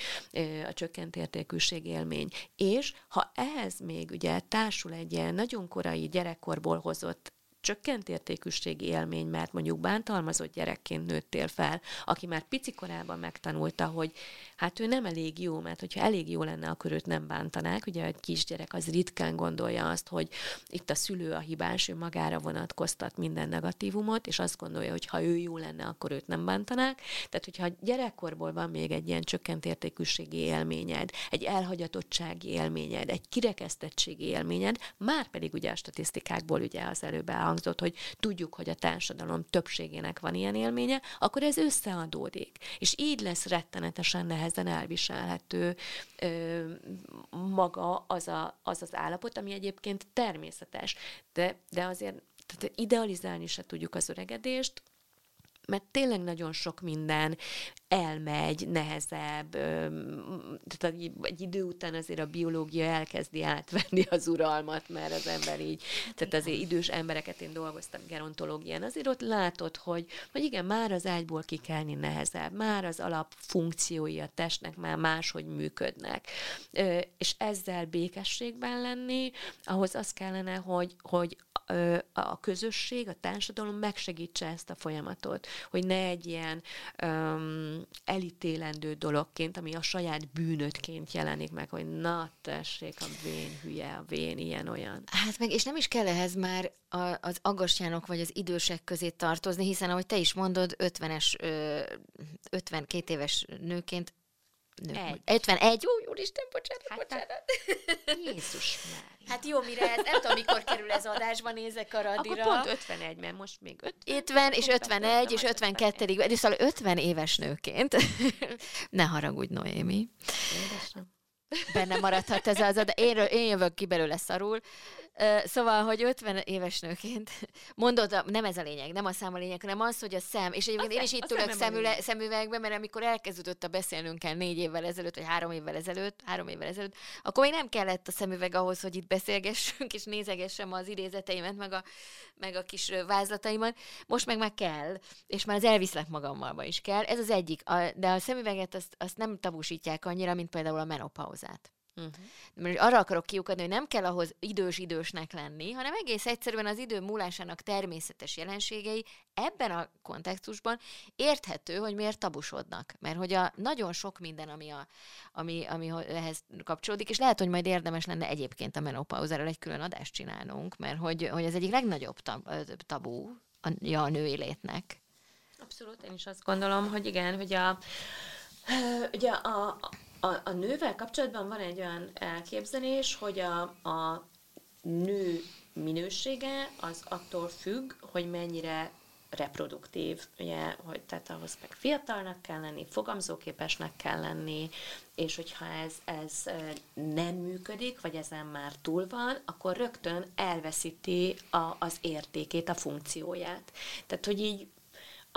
a csökkent értékűség élmény. És ha ehhez még ugye társul egy ilyen nagyon korai gyerekkorból hozott csökkent értékűségi élmény, mert mondjuk bántalmazott gyerekként nőttél fel, aki már pici korában megtanulta, hogy hát ő nem elég jó, mert hogyha elég jó lenne, akkor őt nem bántanák. Ugye egy kisgyerek az ritkán gondolja azt, hogy itt a szülő a hibás, ő magára vonatkoztat minden negatívumot, és azt gondolja, hogy ha ő jó lenne, akkor őt nem bántanák. Tehát, hogyha gyerekkorból van még egy ilyen csökkent értékűségi élményed, egy elhagyatottsági élményed, egy kirekesztettségi élményed, már pedig ugye a statisztikákból ugye az előbb elhangzott, hogy tudjuk, hogy a társadalom többségének van ilyen élménye, akkor ez összeadódik. És így lesz rettenetesen nehezen elviselhető ö, maga az, a, az az állapot, ami egyébként természetes. De, de azért tehát idealizálni se tudjuk az öregedést, mert tényleg nagyon sok minden elmegy, nehezebb, tehát egy idő után azért a biológia elkezdi átvenni az uralmat, mert az ember így, tehát azért idős embereket én dolgoztam gerontológián, azért ott látod, hogy, hogy igen, már az ágyból kikelni nehezebb, már az alapfunkciói a testnek már máshogy működnek. És ezzel békességben lenni, ahhoz az kellene, hogy, hogy a közösség, a társadalom megsegítse ezt a folyamatot, hogy ne egy ilyen um, elítélendő dologként, ami a saját bűnötként jelenik meg, hogy na tessék, a vén hülye, a vén ilyen-olyan. Hát meg, és nem is kell ehhez már a, az aggastyánok vagy az idősek közé tartozni, hiszen ahogy te is mondod, 50-es, 52 éves nőként nő, Egy. 51, ó, úristen, bocsánat, hát, bocsánat. Jézus már. Hát jó, mire ez, nem tudom, mikor kerül ez adásba, nézek a radira. Akkor pont 51, mert most még 50. 50 és 51 és 52. De szóval 50 éves nőként. *laughs* ne haragudj, Noémi. Édesem. Benne maradhat ez az, de én, én jövök ki belőle szarul. Szóval, hogy 50 éves nőként *laughs* mondod, nem ez a lényeg, nem a szám a lényeg, hanem az, hogy a szem, és egyébként én is itt ülök szemüle, szemüvegben, mert amikor elkezdődött a beszélnünk el négy évvel ezelőtt, vagy három évvel ezelőtt, három évvel ezelőtt, akkor még nem kellett a szemüveg ahhoz, hogy itt beszélgessünk, *laughs* és nézegessem az idézeteimet, meg a, meg a kis vázlataimat. Most meg már kell, és már az elviszlek magammal is kell. Ez az egyik. A, de a szemüveget azt, azt nem tabusítják annyira, mint például a menopauzát. Uh-huh. Mert arra akarok kiukadni, hogy nem kell ahhoz idős-idősnek lenni, hanem egész egyszerűen az idő múlásának természetes jelenségei ebben a kontextusban érthető, hogy miért tabusodnak. Mert hogy a nagyon sok minden, ami, a, ami, ami ehhez kapcsolódik, és lehet, hogy majd érdemes lenne egyébként a menopauzáról egy külön adást csinálnunk, mert hogy, hogy ez egyik legnagyobb tab, tabu a, a női létnek. Abszolút, én is azt gondolom, hogy igen, hogy a, ugye a, a, a nővel kapcsolatban van egy olyan elképzelés, hogy a, a nő minősége az attól függ, hogy mennyire reproduktív, ugye, hogy tehát ahhoz meg fiatalnak kell lenni, fogamzóképesnek kell lenni, és hogyha ez, ez nem működik, vagy ezen már túl van, akkor rögtön elveszíti a, az értékét, a funkcióját. Tehát, hogy így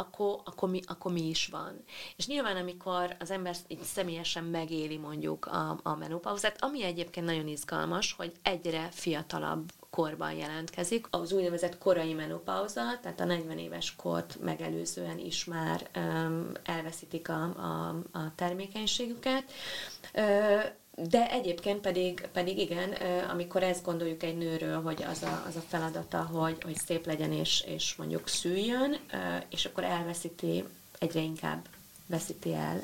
akkor, akkor, mi, akkor mi is van. És nyilván, amikor az ember így személyesen megéli mondjuk a, a menopauzát, ami egyébként nagyon izgalmas, hogy egyre fiatalabb korban jelentkezik. Az úgynevezett korai menopauza, tehát a 40 éves kort megelőzően is már um, elveszítik a, a, a termékenységüket. Uh, de egyébként pedig, pedig igen, amikor ezt gondoljuk egy nőről, hogy az a, az a feladata, hogy, hogy szép legyen és, és mondjuk szüljön, és akkor elveszíti egyre inkább veszíti el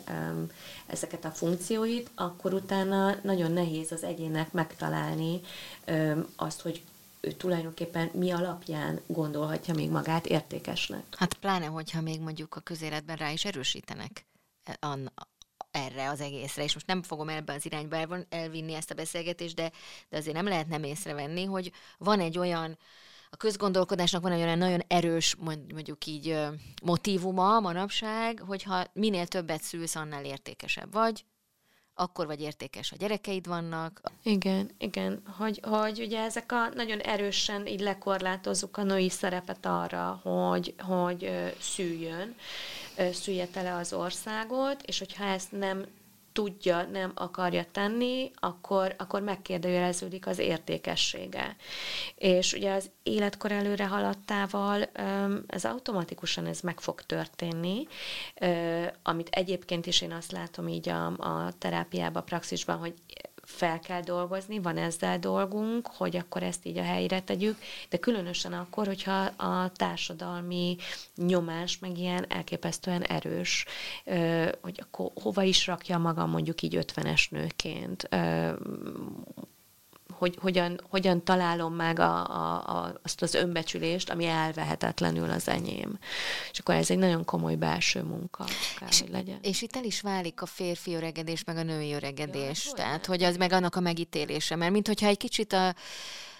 ezeket a funkcióit, akkor utána nagyon nehéz az egyének megtalálni azt, hogy ő tulajdonképpen mi alapján gondolhatja még magát értékesnek. Hát pláne, hogyha még mondjuk a közéletben rá is erősítenek erre az egészre, és most nem fogom ebben az irányba elvinni ezt a beszélgetést, de, de azért nem lehet nem észrevenni, hogy van egy olyan a közgondolkodásnak van egy olyan nagyon erős, mondjuk így motivuma manapság, hogyha minél többet szülsz, annál értékesebb vagy, akkor vagy értékes a gyerekeid vannak. Igen, igen, hogy, hogy ugye ezek a nagyon erősen így lekorlátozzuk a női szerepet arra, hogy, hogy szüljön, szülje tele az országot, és hogyha ezt nem tudja, nem akarja tenni, akkor, akkor megkérdőjeleződik az értékessége. És ugye az életkor előre haladtával ez automatikusan ez meg fog történni, amit egyébként is én azt látom így a, a terápiában, praxisban, hogy fel kell dolgozni, van ezzel dolgunk, hogy akkor ezt így a helyre tegyük, de különösen akkor, hogyha a társadalmi nyomás meg ilyen elképesztően erős, hogy akkor hova is rakja magam mondjuk így ötvenes nőként, hogy hogyan, hogyan találom meg a, a, a, azt az önbecsülést, ami elvehetetlenül az enyém. És akkor ez egy nagyon komoly belső munka kell, és, legyen. És itt el is válik a férfi öregedés, meg a női öregedés. Ja, Tehát, hogy az meg annak a megítélése. Mert mint hogyha egy kicsit a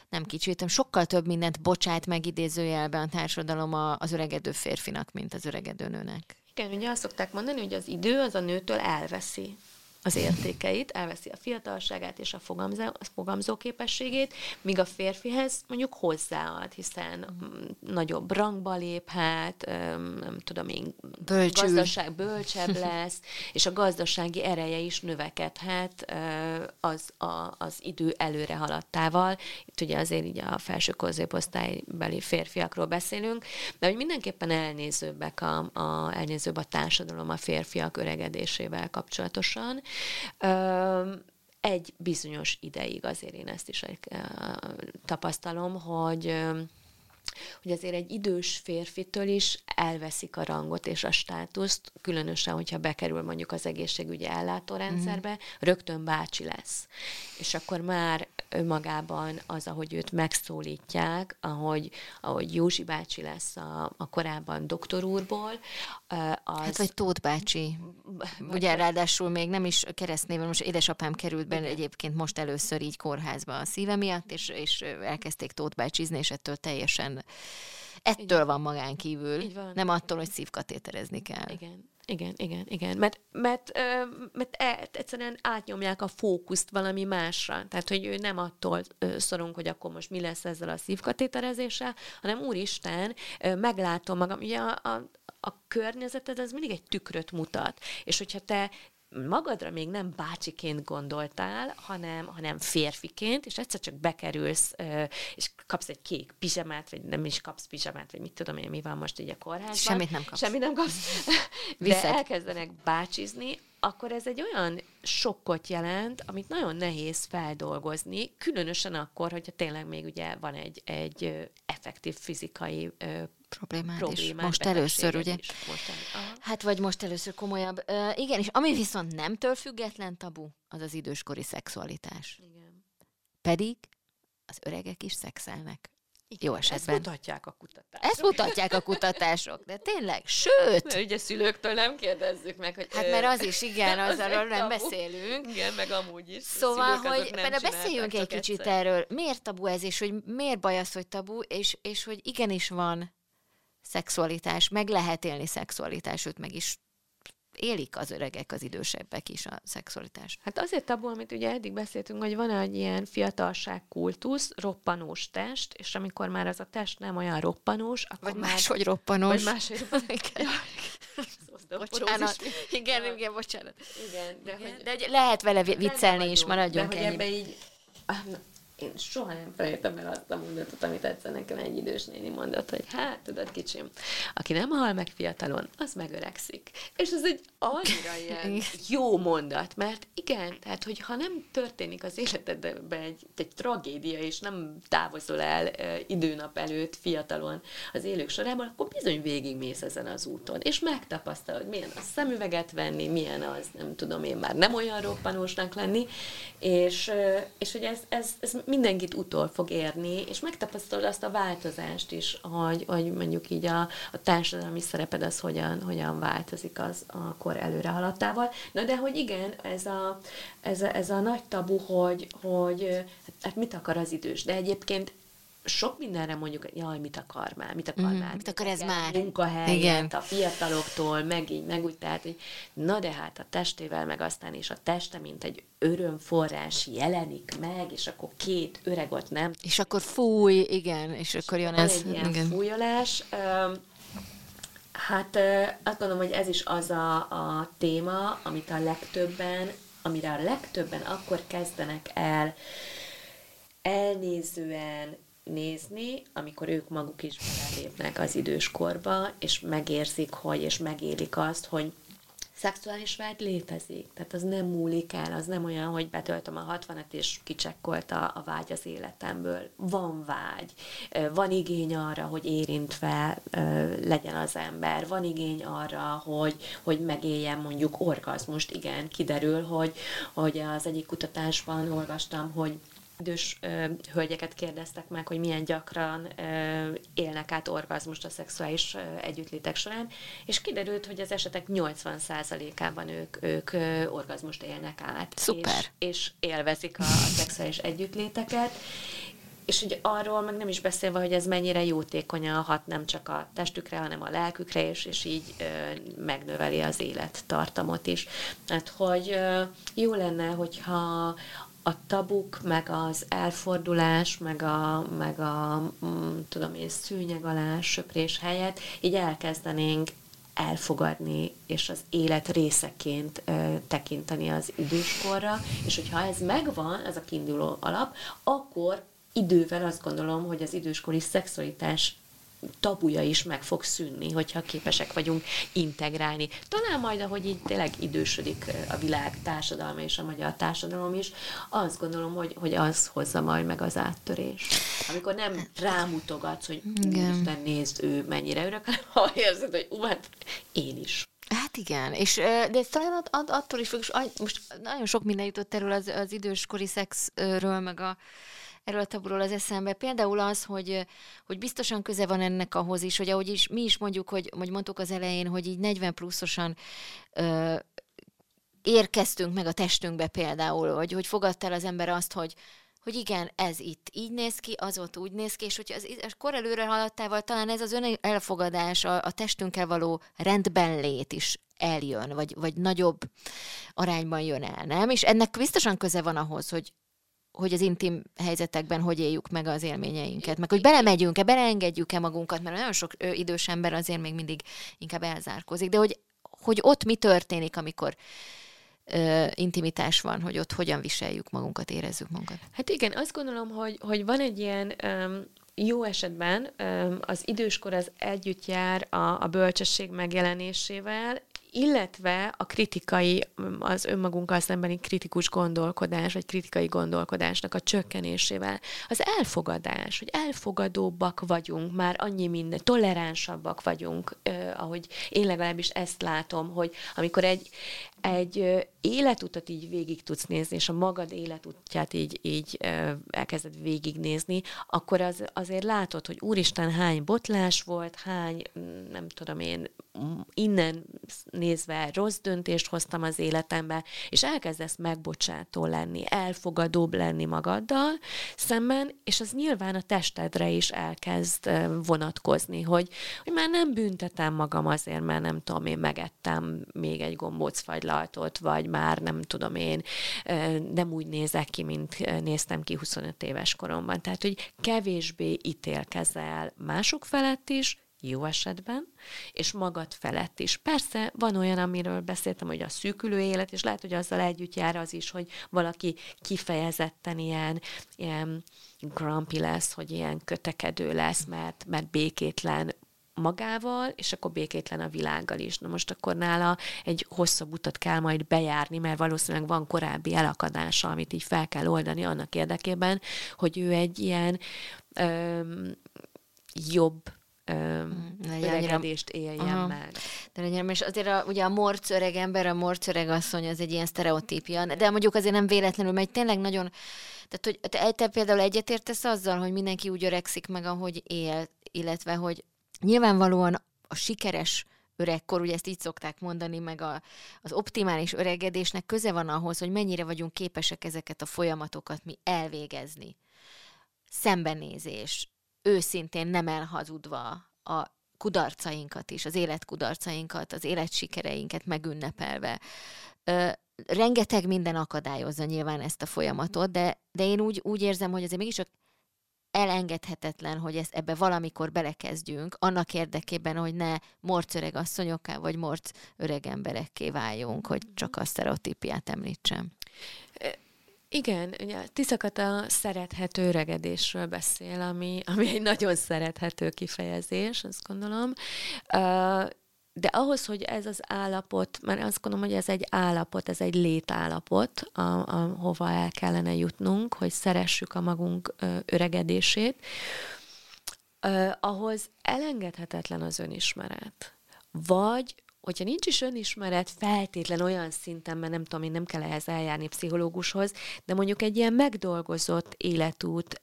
nem kicsit, sokkal több mindent bocsát meg idézőjelben a társadalom az öregedő férfinak, mint az öregedő nőnek. Igen, ugye azt szokták mondani, hogy az idő az a nőtől elveszi az értékeit, elveszi a fiatalságát és a fogamzó, képességét, míg a férfihez mondjuk hozzáad, hiszen mm, nagyobb rangba léphet, nem tudom én, Bölcsül. gazdaság bölcsebb *laughs* lesz, és a gazdasági ereje is növekedhet az, a, az idő előre haladtával. Itt ugye azért így a felső középosztálybeli férfiakról beszélünk, de hogy mindenképpen elnézőbbek a, a, elnézőbb a társadalom a férfiak öregedésével kapcsolatosan, egy bizonyos ideig azért én ezt is tapasztalom, hogy hogy azért egy idős férfitől is elveszik a rangot és a státuszt, különösen, hogyha bekerül mondjuk az egészségügyi ellátórendszerbe, mm. rögtön bácsi lesz. És akkor már önmagában az, ahogy őt megszólítják, ahogy, ahogy Józsi bácsi lesz a, a korábban doktor úrból, az... Hát vagy Tóth bácsi. Ugye ráadásul még nem is keresztnéven, most édesapám került be egyébként most először így kórházba a szíve miatt, és, és elkezdték Tóth bácsizni, és ettől teljesen ettől van magán kívül, van. nem attól, hogy szívkatéterezni kell. Igen. Igen, igen, igen. Mert, mert, mert e, egyszerűen átnyomják a fókuszt valami másra. Tehát, hogy ő nem attól szorunk, hogy akkor most mi lesz ezzel a szívkatéterezéssel, hanem úristen, meglátom magam. Ugye a, a, a környezeted az mindig egy tükröt mutat. És hogyha te magadra még nem bácsiként gondoltál, hanem, hanem férfiként, és egyszer csak bekerülsz, és kapsz egy kék pizsamát, vagy nem is kapsz pizsamát, vagy mit tudom én, mi van most így a kórházban. Semmit nem kapsz. Semmit nem kapsz. *laughs* De elkezdenek bácsizni, akkor ez egy olyan sokkot jelent, amit nagyon nehéz feldolgozni, különösen akkor, hogyha tényleg még ugye van egy, egy effektív fizikai problémád, problémád is. Most először, ugye? Is. Most el, hát vagy most először komolyabb. Uh, igen, és ami viszont nemtől független tabu, az az időskori szexualitás. Igen. Pedig az öregek is szexelnek. Igen, Jó esetben. Ezt mutatják a kutatások. Ezt mutatják a kutatások, de tényleg, sőt! Mert ugye szülőktől nem kérdezzük meg, hogy... Hát mert az is, igen, *laughs* az arról nem beszélünk. Igen, meg amúgy is. Szóval, hogy mert beszéljünk egy kicsit egyszer. erről. Miért tabu ez, és hogy miért baj az, hogy tabu, és, és hogy igenis van szexualitás, meg lehet élni szexualitás, sőt meg is élik az öregek, az idősebbek is a szexualitás. Hát azért abból, amit ugye eddig beszéltünk, hogy van egy ilyen fiatalság kultusz, roppanós test, és amikor már az a test nem olyan roppanós, akkor vagy már... máshogy roppanós. Vagy máshogy roppanós. *laughs* bocsánat. Igen, ja. igen, bocsánat. Igen, de, igen. Hogy, de lehet vele viccelni is, maradjunk de, hogy ebbe így, én soha nem felejtem el azt a mondatot, amit egyszer nekem egy idős néni mondott, hogy hát, tudod, kicsim, aki nem hal meg fiatalon, az megöregszik. És ez egy annyira *laughs* ilyen jó mondat, mert igen, tehát, hogy ha nem történik az életedben egy, egy tragédia, és nem távozol el e, időnap előtt fiatalon az élők sorában, akkor bizony végigmész ezen az úton, és megtapasztalod, milyen a szemüveget venni, milyen az, nem tudom én már nem olyan roppanósnak lenni, és, és hogy ez, ez, ez mindenkit utol fog érni, és megtapasztalod azt a változást is, hogy, hogy mondjuk így a, a társadalmi szereped az hogyan, hogyan változik az a kor előre haladtával. Na de hogy igen, ez a, ez a, ez a nagy tabu, hogy, hogy hát mit akar az idős, de egyébként sok mindenre mondjuk, jaj, mit akar már, mit akar mm, már. Mit akar ez már? Munkahelyet, Igen. a fiataloktól, meg így, meg úgy, tehát, hogy na de hát a testével, meg aztán is a teste, mint egy örömforrás jelenik meg, és akkor két öreg ott nem. És akkor fúj, igen, és, és akkor jön ez. Egy ilyen igen. fújolás. Hát azt gondolom, hogy ez is az a, a téma, amit a legtöbben, amire a legtöbben akkor kezdenek el elnézően nézni, amikor ők maguk is belépnek az időskorba, és megérzik, hogy, és megélik azt, hogy szexuális vágy létezik. Tehát az nem múlik el, az nem olyan, hogy betöltöm a 60-et, és kicsekkolt a, a vágy az életemből. Van vágy, van igény arra, hogy érintve legyen az ember, van igény arra, hogy, hogy megéljen mondjuk orgazmust. Igen, kiderül, hogy, hogy az egyik kutatásban olvastam, hogy idős ö, hölgyeket kérdeztek meg, hogy milyen gyakran ö, élnek át orgazmust a szexuális ö, együttlétek során, és kiderült, hogy az esetek 80%-ában ők, ők ö, orgazmust élnek át. Szuper. És, és élvezik a, a szexuális együttléteket, és hogy arról meg nem is beszélve, hogy ez mennyire jótékonyan hat nem csak a testükre, hanem a lelkükre, és, és így ö, megnöveli az élettartamot is. Hát, hogy ö, jó lenne, hogyha a tabuk, meg az elfordulás, meg a, meg a mm, tudom én, szűnyeg alá söprés helyett így elkezdenénk elfogadni, és az élet részeként ö, tekinteni az időskorra, és hogyha ez megvan, ez a kiinduló alap, akkor idővel azt gondolom, hogy az időskori szexualitás tabuja is meg fog szűnni, hogyha képesek vagyunk integrálni. Talán majd, ahogy így tényleg idősödik a világ társadalma és a magyar társadalom is, azt gondolom, hogy, hogy az hozza majd meg az áttörést. Amikor nem rámutogatsz, hogy Isten nézd, ő mennyire örök, *laughs* ha érzed, hogy ú, hát én is. Hát igen, és de ez talán att, attól is függ, most nagyon sok minden jutott erről az, az időskori szexről, meg a erről a taburól az eszembe. Például az, hogy, hogy biztosan köze van ennek ahhoz is, hogy ahogy is, mi is mondjuk, hogy, hogy mondtuk az elején, hogy így 40 pluszosan ö, érkeztünk meg a testünkbe például, hogy, hogy fogadta el az ember azt, hogy, hogy igen, ez itt így néz ki, az ott úgy néz ki, és hogyha az, az kor előre haladtával talán ez az ön elfogadás, a, a testünkkel való rendben lét is eljön, vagy, vagy nagyobb arányban jön el, nem? És ennek biztosan köze van ahhoz, hogy, hogy az intim helyzetekben hogy éljük meg az élményeinket, meg hogy belemegyünk-e, beleengedjük-e magunkat, mert nagyon sok ö, idős ember azért még mindig inkább elzárkozik, de hogy, hogy ott mi történik, amikor ö, intimitás van, hogy ott hogyan viseljük magunkat, érezzük magunkat. Hát igen, azt gondolom, hogy, hogy van egy ilyen um, jó esetben az időskor az együtt jár a, a bölcsesség megjelenésével, illetve a kritikai, az önmagunkkal szembeni kritikus gondolkodás, vagy kritikai gondolkodásnak a csökkenésével. Az elfogadás, hogy elfogadóbbak vagyunk, már annyi minden, toleránsabbak vagyunk, eh, ahogy én legalábbis ezt látom, hogy amikor egy, egy életutat így végig tudsz nézni, és a magad életútját így, így elkezded végignézni, akkor az, azért látod, hogy úristen, hány botlás volt, hány, nem tudom én, innen nézve rossz döntést hoztam az életembe, és elkezdesz megbocsátó lenni, elfogadóbb lenni magaddal szemben, és az nyilván a testedre is elkezd vonatkozni, hogy, hogy már nem büntetem magam azért, mert nem tudom, én megettem még egy gombócfagylaltot, vagy már nem tudom én, nem úgy nézek ki, mint néztem ki 25 éves koromban. Tehát, hogy kevésbé ítélkezel mások felett is, jó esetben, és magad felett is. Persze van olyan, amiről beszéltem, hogy a szűkülő élet, és lehet, hogy azzal együtt jár az is, hogy valaki kifejezetten ilyen, ilyen grumpy lesz, hogy ilyen kötekedő lesz, mert, mert békétlen magával, és akkor békétlen a világgal is. Na most akkor nála egy hosszabb utat kell majd bejárni, mert valószínűleg van korábbi elakadása, amit így fel kell oldani annak érdekében, hogy ő egy ilyen öm, jobb mm, öregedést éljen Aha. meg. De legyen, és azért a, ugye a morc öreg ember, a morc öreg asszony, az egy ilyen sztereotípia, de mondjuk azért nem véletlenül, mert tényleg nagyon tehát, hogy te, te például egyetértesz azzal, hogy mindenki úgy öregszik meg, ahogy él, illetve, hogy Nyilvánvalóan a sikeres öregkor, ugye ezt így szokták mondani, meg a, az optimális öregedésnek köze van ahhoz, hogy mennyire vagyunk képesek ezeket a folyamatokat mi elvégezni. Szembenézés, őszintén nem elhazudva a kudarcainkat is, az életkudarcainkat, az életsikereinket megünnepelve. Ö, rengeteg minden akadályozza nyilván ezt a folyamatot, de, de én úgy, úgy érzem, hogy azért mégiscsak elengedhetetlen, hogy ezt ebbe valamikor belekezdjünk, annak érdekében, hogy ne morc öreg asszonyokká, vagy morc öreg emberekké váljunk, hogy csak a sztereotípiát említsem. Igen, ugye Tiszakat a szerethető öregedésről beszél, ami, ami egy nagyon szerethető kifejezés, azt gondolom. Uh, de ahhoz, hogy ez az állapot, mert azt gondolom, hogy ez egy állapot, ez egy létállapot, a, a, hova el kellene jutnunk, hogy szeressük a magunk ö, öregedését, ö, ahhoz elengedhetetlen az önismeret. Vagy hogyha nincs is önismeret feltétlen olyan szinten, mert nem tudom, én nem kell ehhez eljárni pszichológushoz, de mondjuk egy ilyen megdolgozott életút,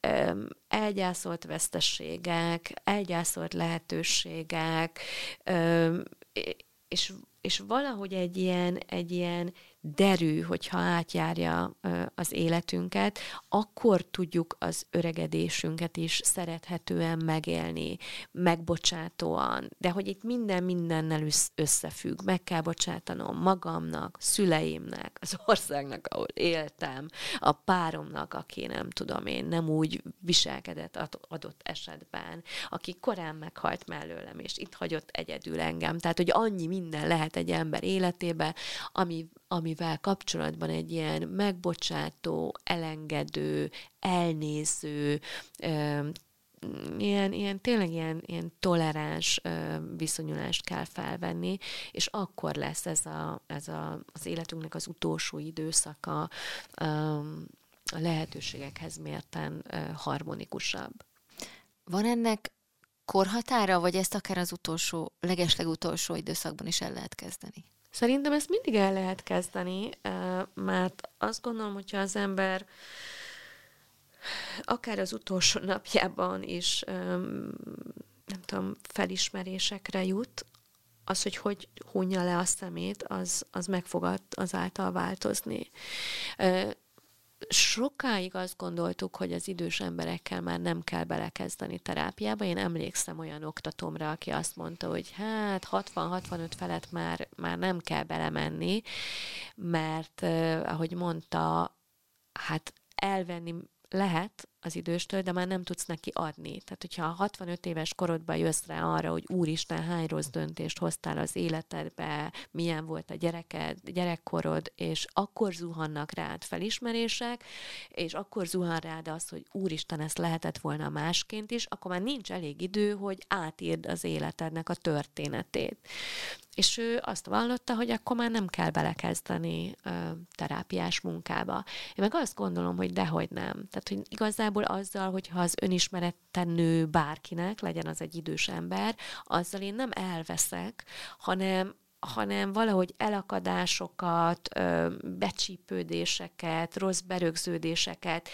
elgyászolt vesztességek, elgyászolt lehetőségek, és, és valahogy egy ilyen, egy ilyen derű, hogyha átjárja az életünket, akkor tudjuk az öregedésünket is szerethetően megélni, megbocsátóan, de hogy itt minden mindennel összefügg, meg kell bocsátanom magamnak, szüleimnek, az *laughs* országnak, ahol éltem, a páromnak, aki nem tudom én, nem úgy viselkedett adott esetben, aki korán meghalt mellőlem, és itt hagyott egyedül engem. Tehát, hogy annyi minden lehet egy ember életébe, ami, amivel kapcsolatban egy ilyen megbocsátó, elengedő, elnéző, ilyen, ilyen tényleg ilyen, ilyen toleráns ö, viszonyulást kell felvenni, és akkor lesz ez, a, ez a, az életünknek az utolsó időszaka a lehetőségekhez mérten harmonikusabb. Van ennek korhatára, vagy ezt akár az utolsó, legeslegutolsó időszakban is el lehet kezdeni? Szerintem ezt mindig el lehet kezdeni, mert azt gondolom, hogyha az ember akár az utolsó napjában is nem tudom, felismerésekre jut, az, hogy hogy hunja le a szemét, az, az meg fog azáltal változni sokáig azt gondoltuk, hogy az idős emberekkel már nem kell belekezdeni terápiába. Én emlékszem olyan oktatómra, aki azt mondta, hogy hát 60-65 felett már, már nem kell belemenni, mert ahogy mondta, hát elvenni lehet az időstől, de már nem tudsz neki adni. Tehát, hogyha a 65 éves korodban jössz rá arra, hogy úristen, hány rossz döntést hoztál az életedbe, milyen volt a gyereked, gyerekkorod, és akkor zuhannak rád felismerések, és akkor zuhan rád az, hogy úristen, ezt lehetett volna másként is, akkor már nincs elég idő, hogy átírd az életednek a történetét. És ő azt vallotta, hogy akkor már nem kell belekezdeni ö, terápiás munkába. Én meg azt gondolom, hogy dehogy nem. Tehát, hogy igazából azzal, hogyha az önismeretten nő bárkinek, legyen az egy idős ember, azzal én nem elveszek, hanem hanem valahogy elakadásokat, becsípődéseket, rossz berögződéseket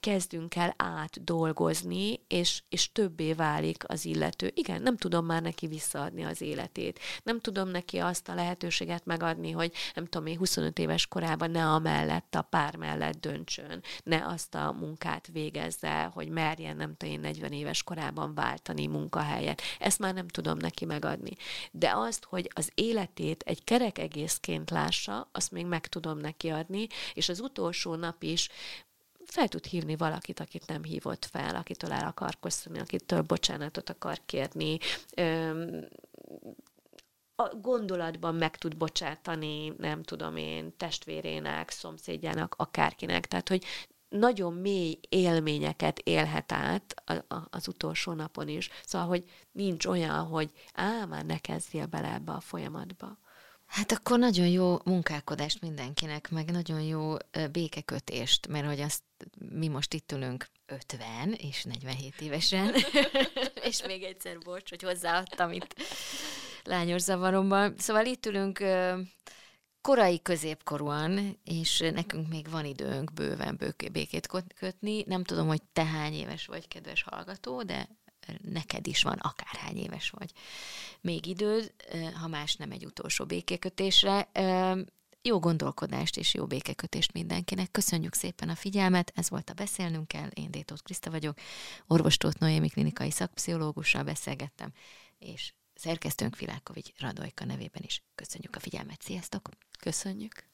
kezdünk el átdolgozni, és, és többé válik az illető. Igen, nem tudom már neki visszaadni az életét. Nem tudom neki azt a lehetőséget megadni, hogy nem tudom én 25 éves korában ne a mellett, a pár mellett döntsön, ne azt a munkát végezze, hogy merjen nem tudom én 40 éves korában váltani munkahelyet. Ezt már nem tudom neki megadni. De azt, hogy az életét egy kerek egészként lássa, azt még meg tudom neki adni, és az utolsó nap is fel tud hívni valakit, akit nem hívott fel, akitől el akar köszönni, akitől bocsánatot akar kérni, a gondolatban meg tud bocsátani, nem tudom én, testvérének, szomszédjának, akárkinek. Tehát, hogy nagyon mély élményeket élhet át a, a, az utolsó napon is. Szóval, hogy nincs olyan, hogy á, már ne kezdjél bele ebbe a folyamatba. Hát akkor nagyon jó munkálkodást mindenkinek, meg nagyon jó békekötést, mert hogy azt mi most itt ülünk 50 és 47 évesen, *laughs* és még egyszer bocs, hogy hozzáadtam itt lányos zavaromban. Szóval itt ülünk korai középkorúan, és nekünk még van időnk bőven békét kötni. Nem tudom, hogy te hány éves vagy, kedves hallgató, de neked is van, akárhány éves vagy még időd, ha más nem egy utolsó békékötésre. Jó gondolkodást és jó békekötést mindenkinek. Köszönjük szépen a figyelmet, ez volt a Beszélnünk kell, én Détót Kriszta vagyok, orvostót Noémi klinikai szakpszichológussal beszélgettem, és szerkesztőnk Vilákovics Radojka nevében is köszönjük a figyelmet. Sziasztok! Köszönjük!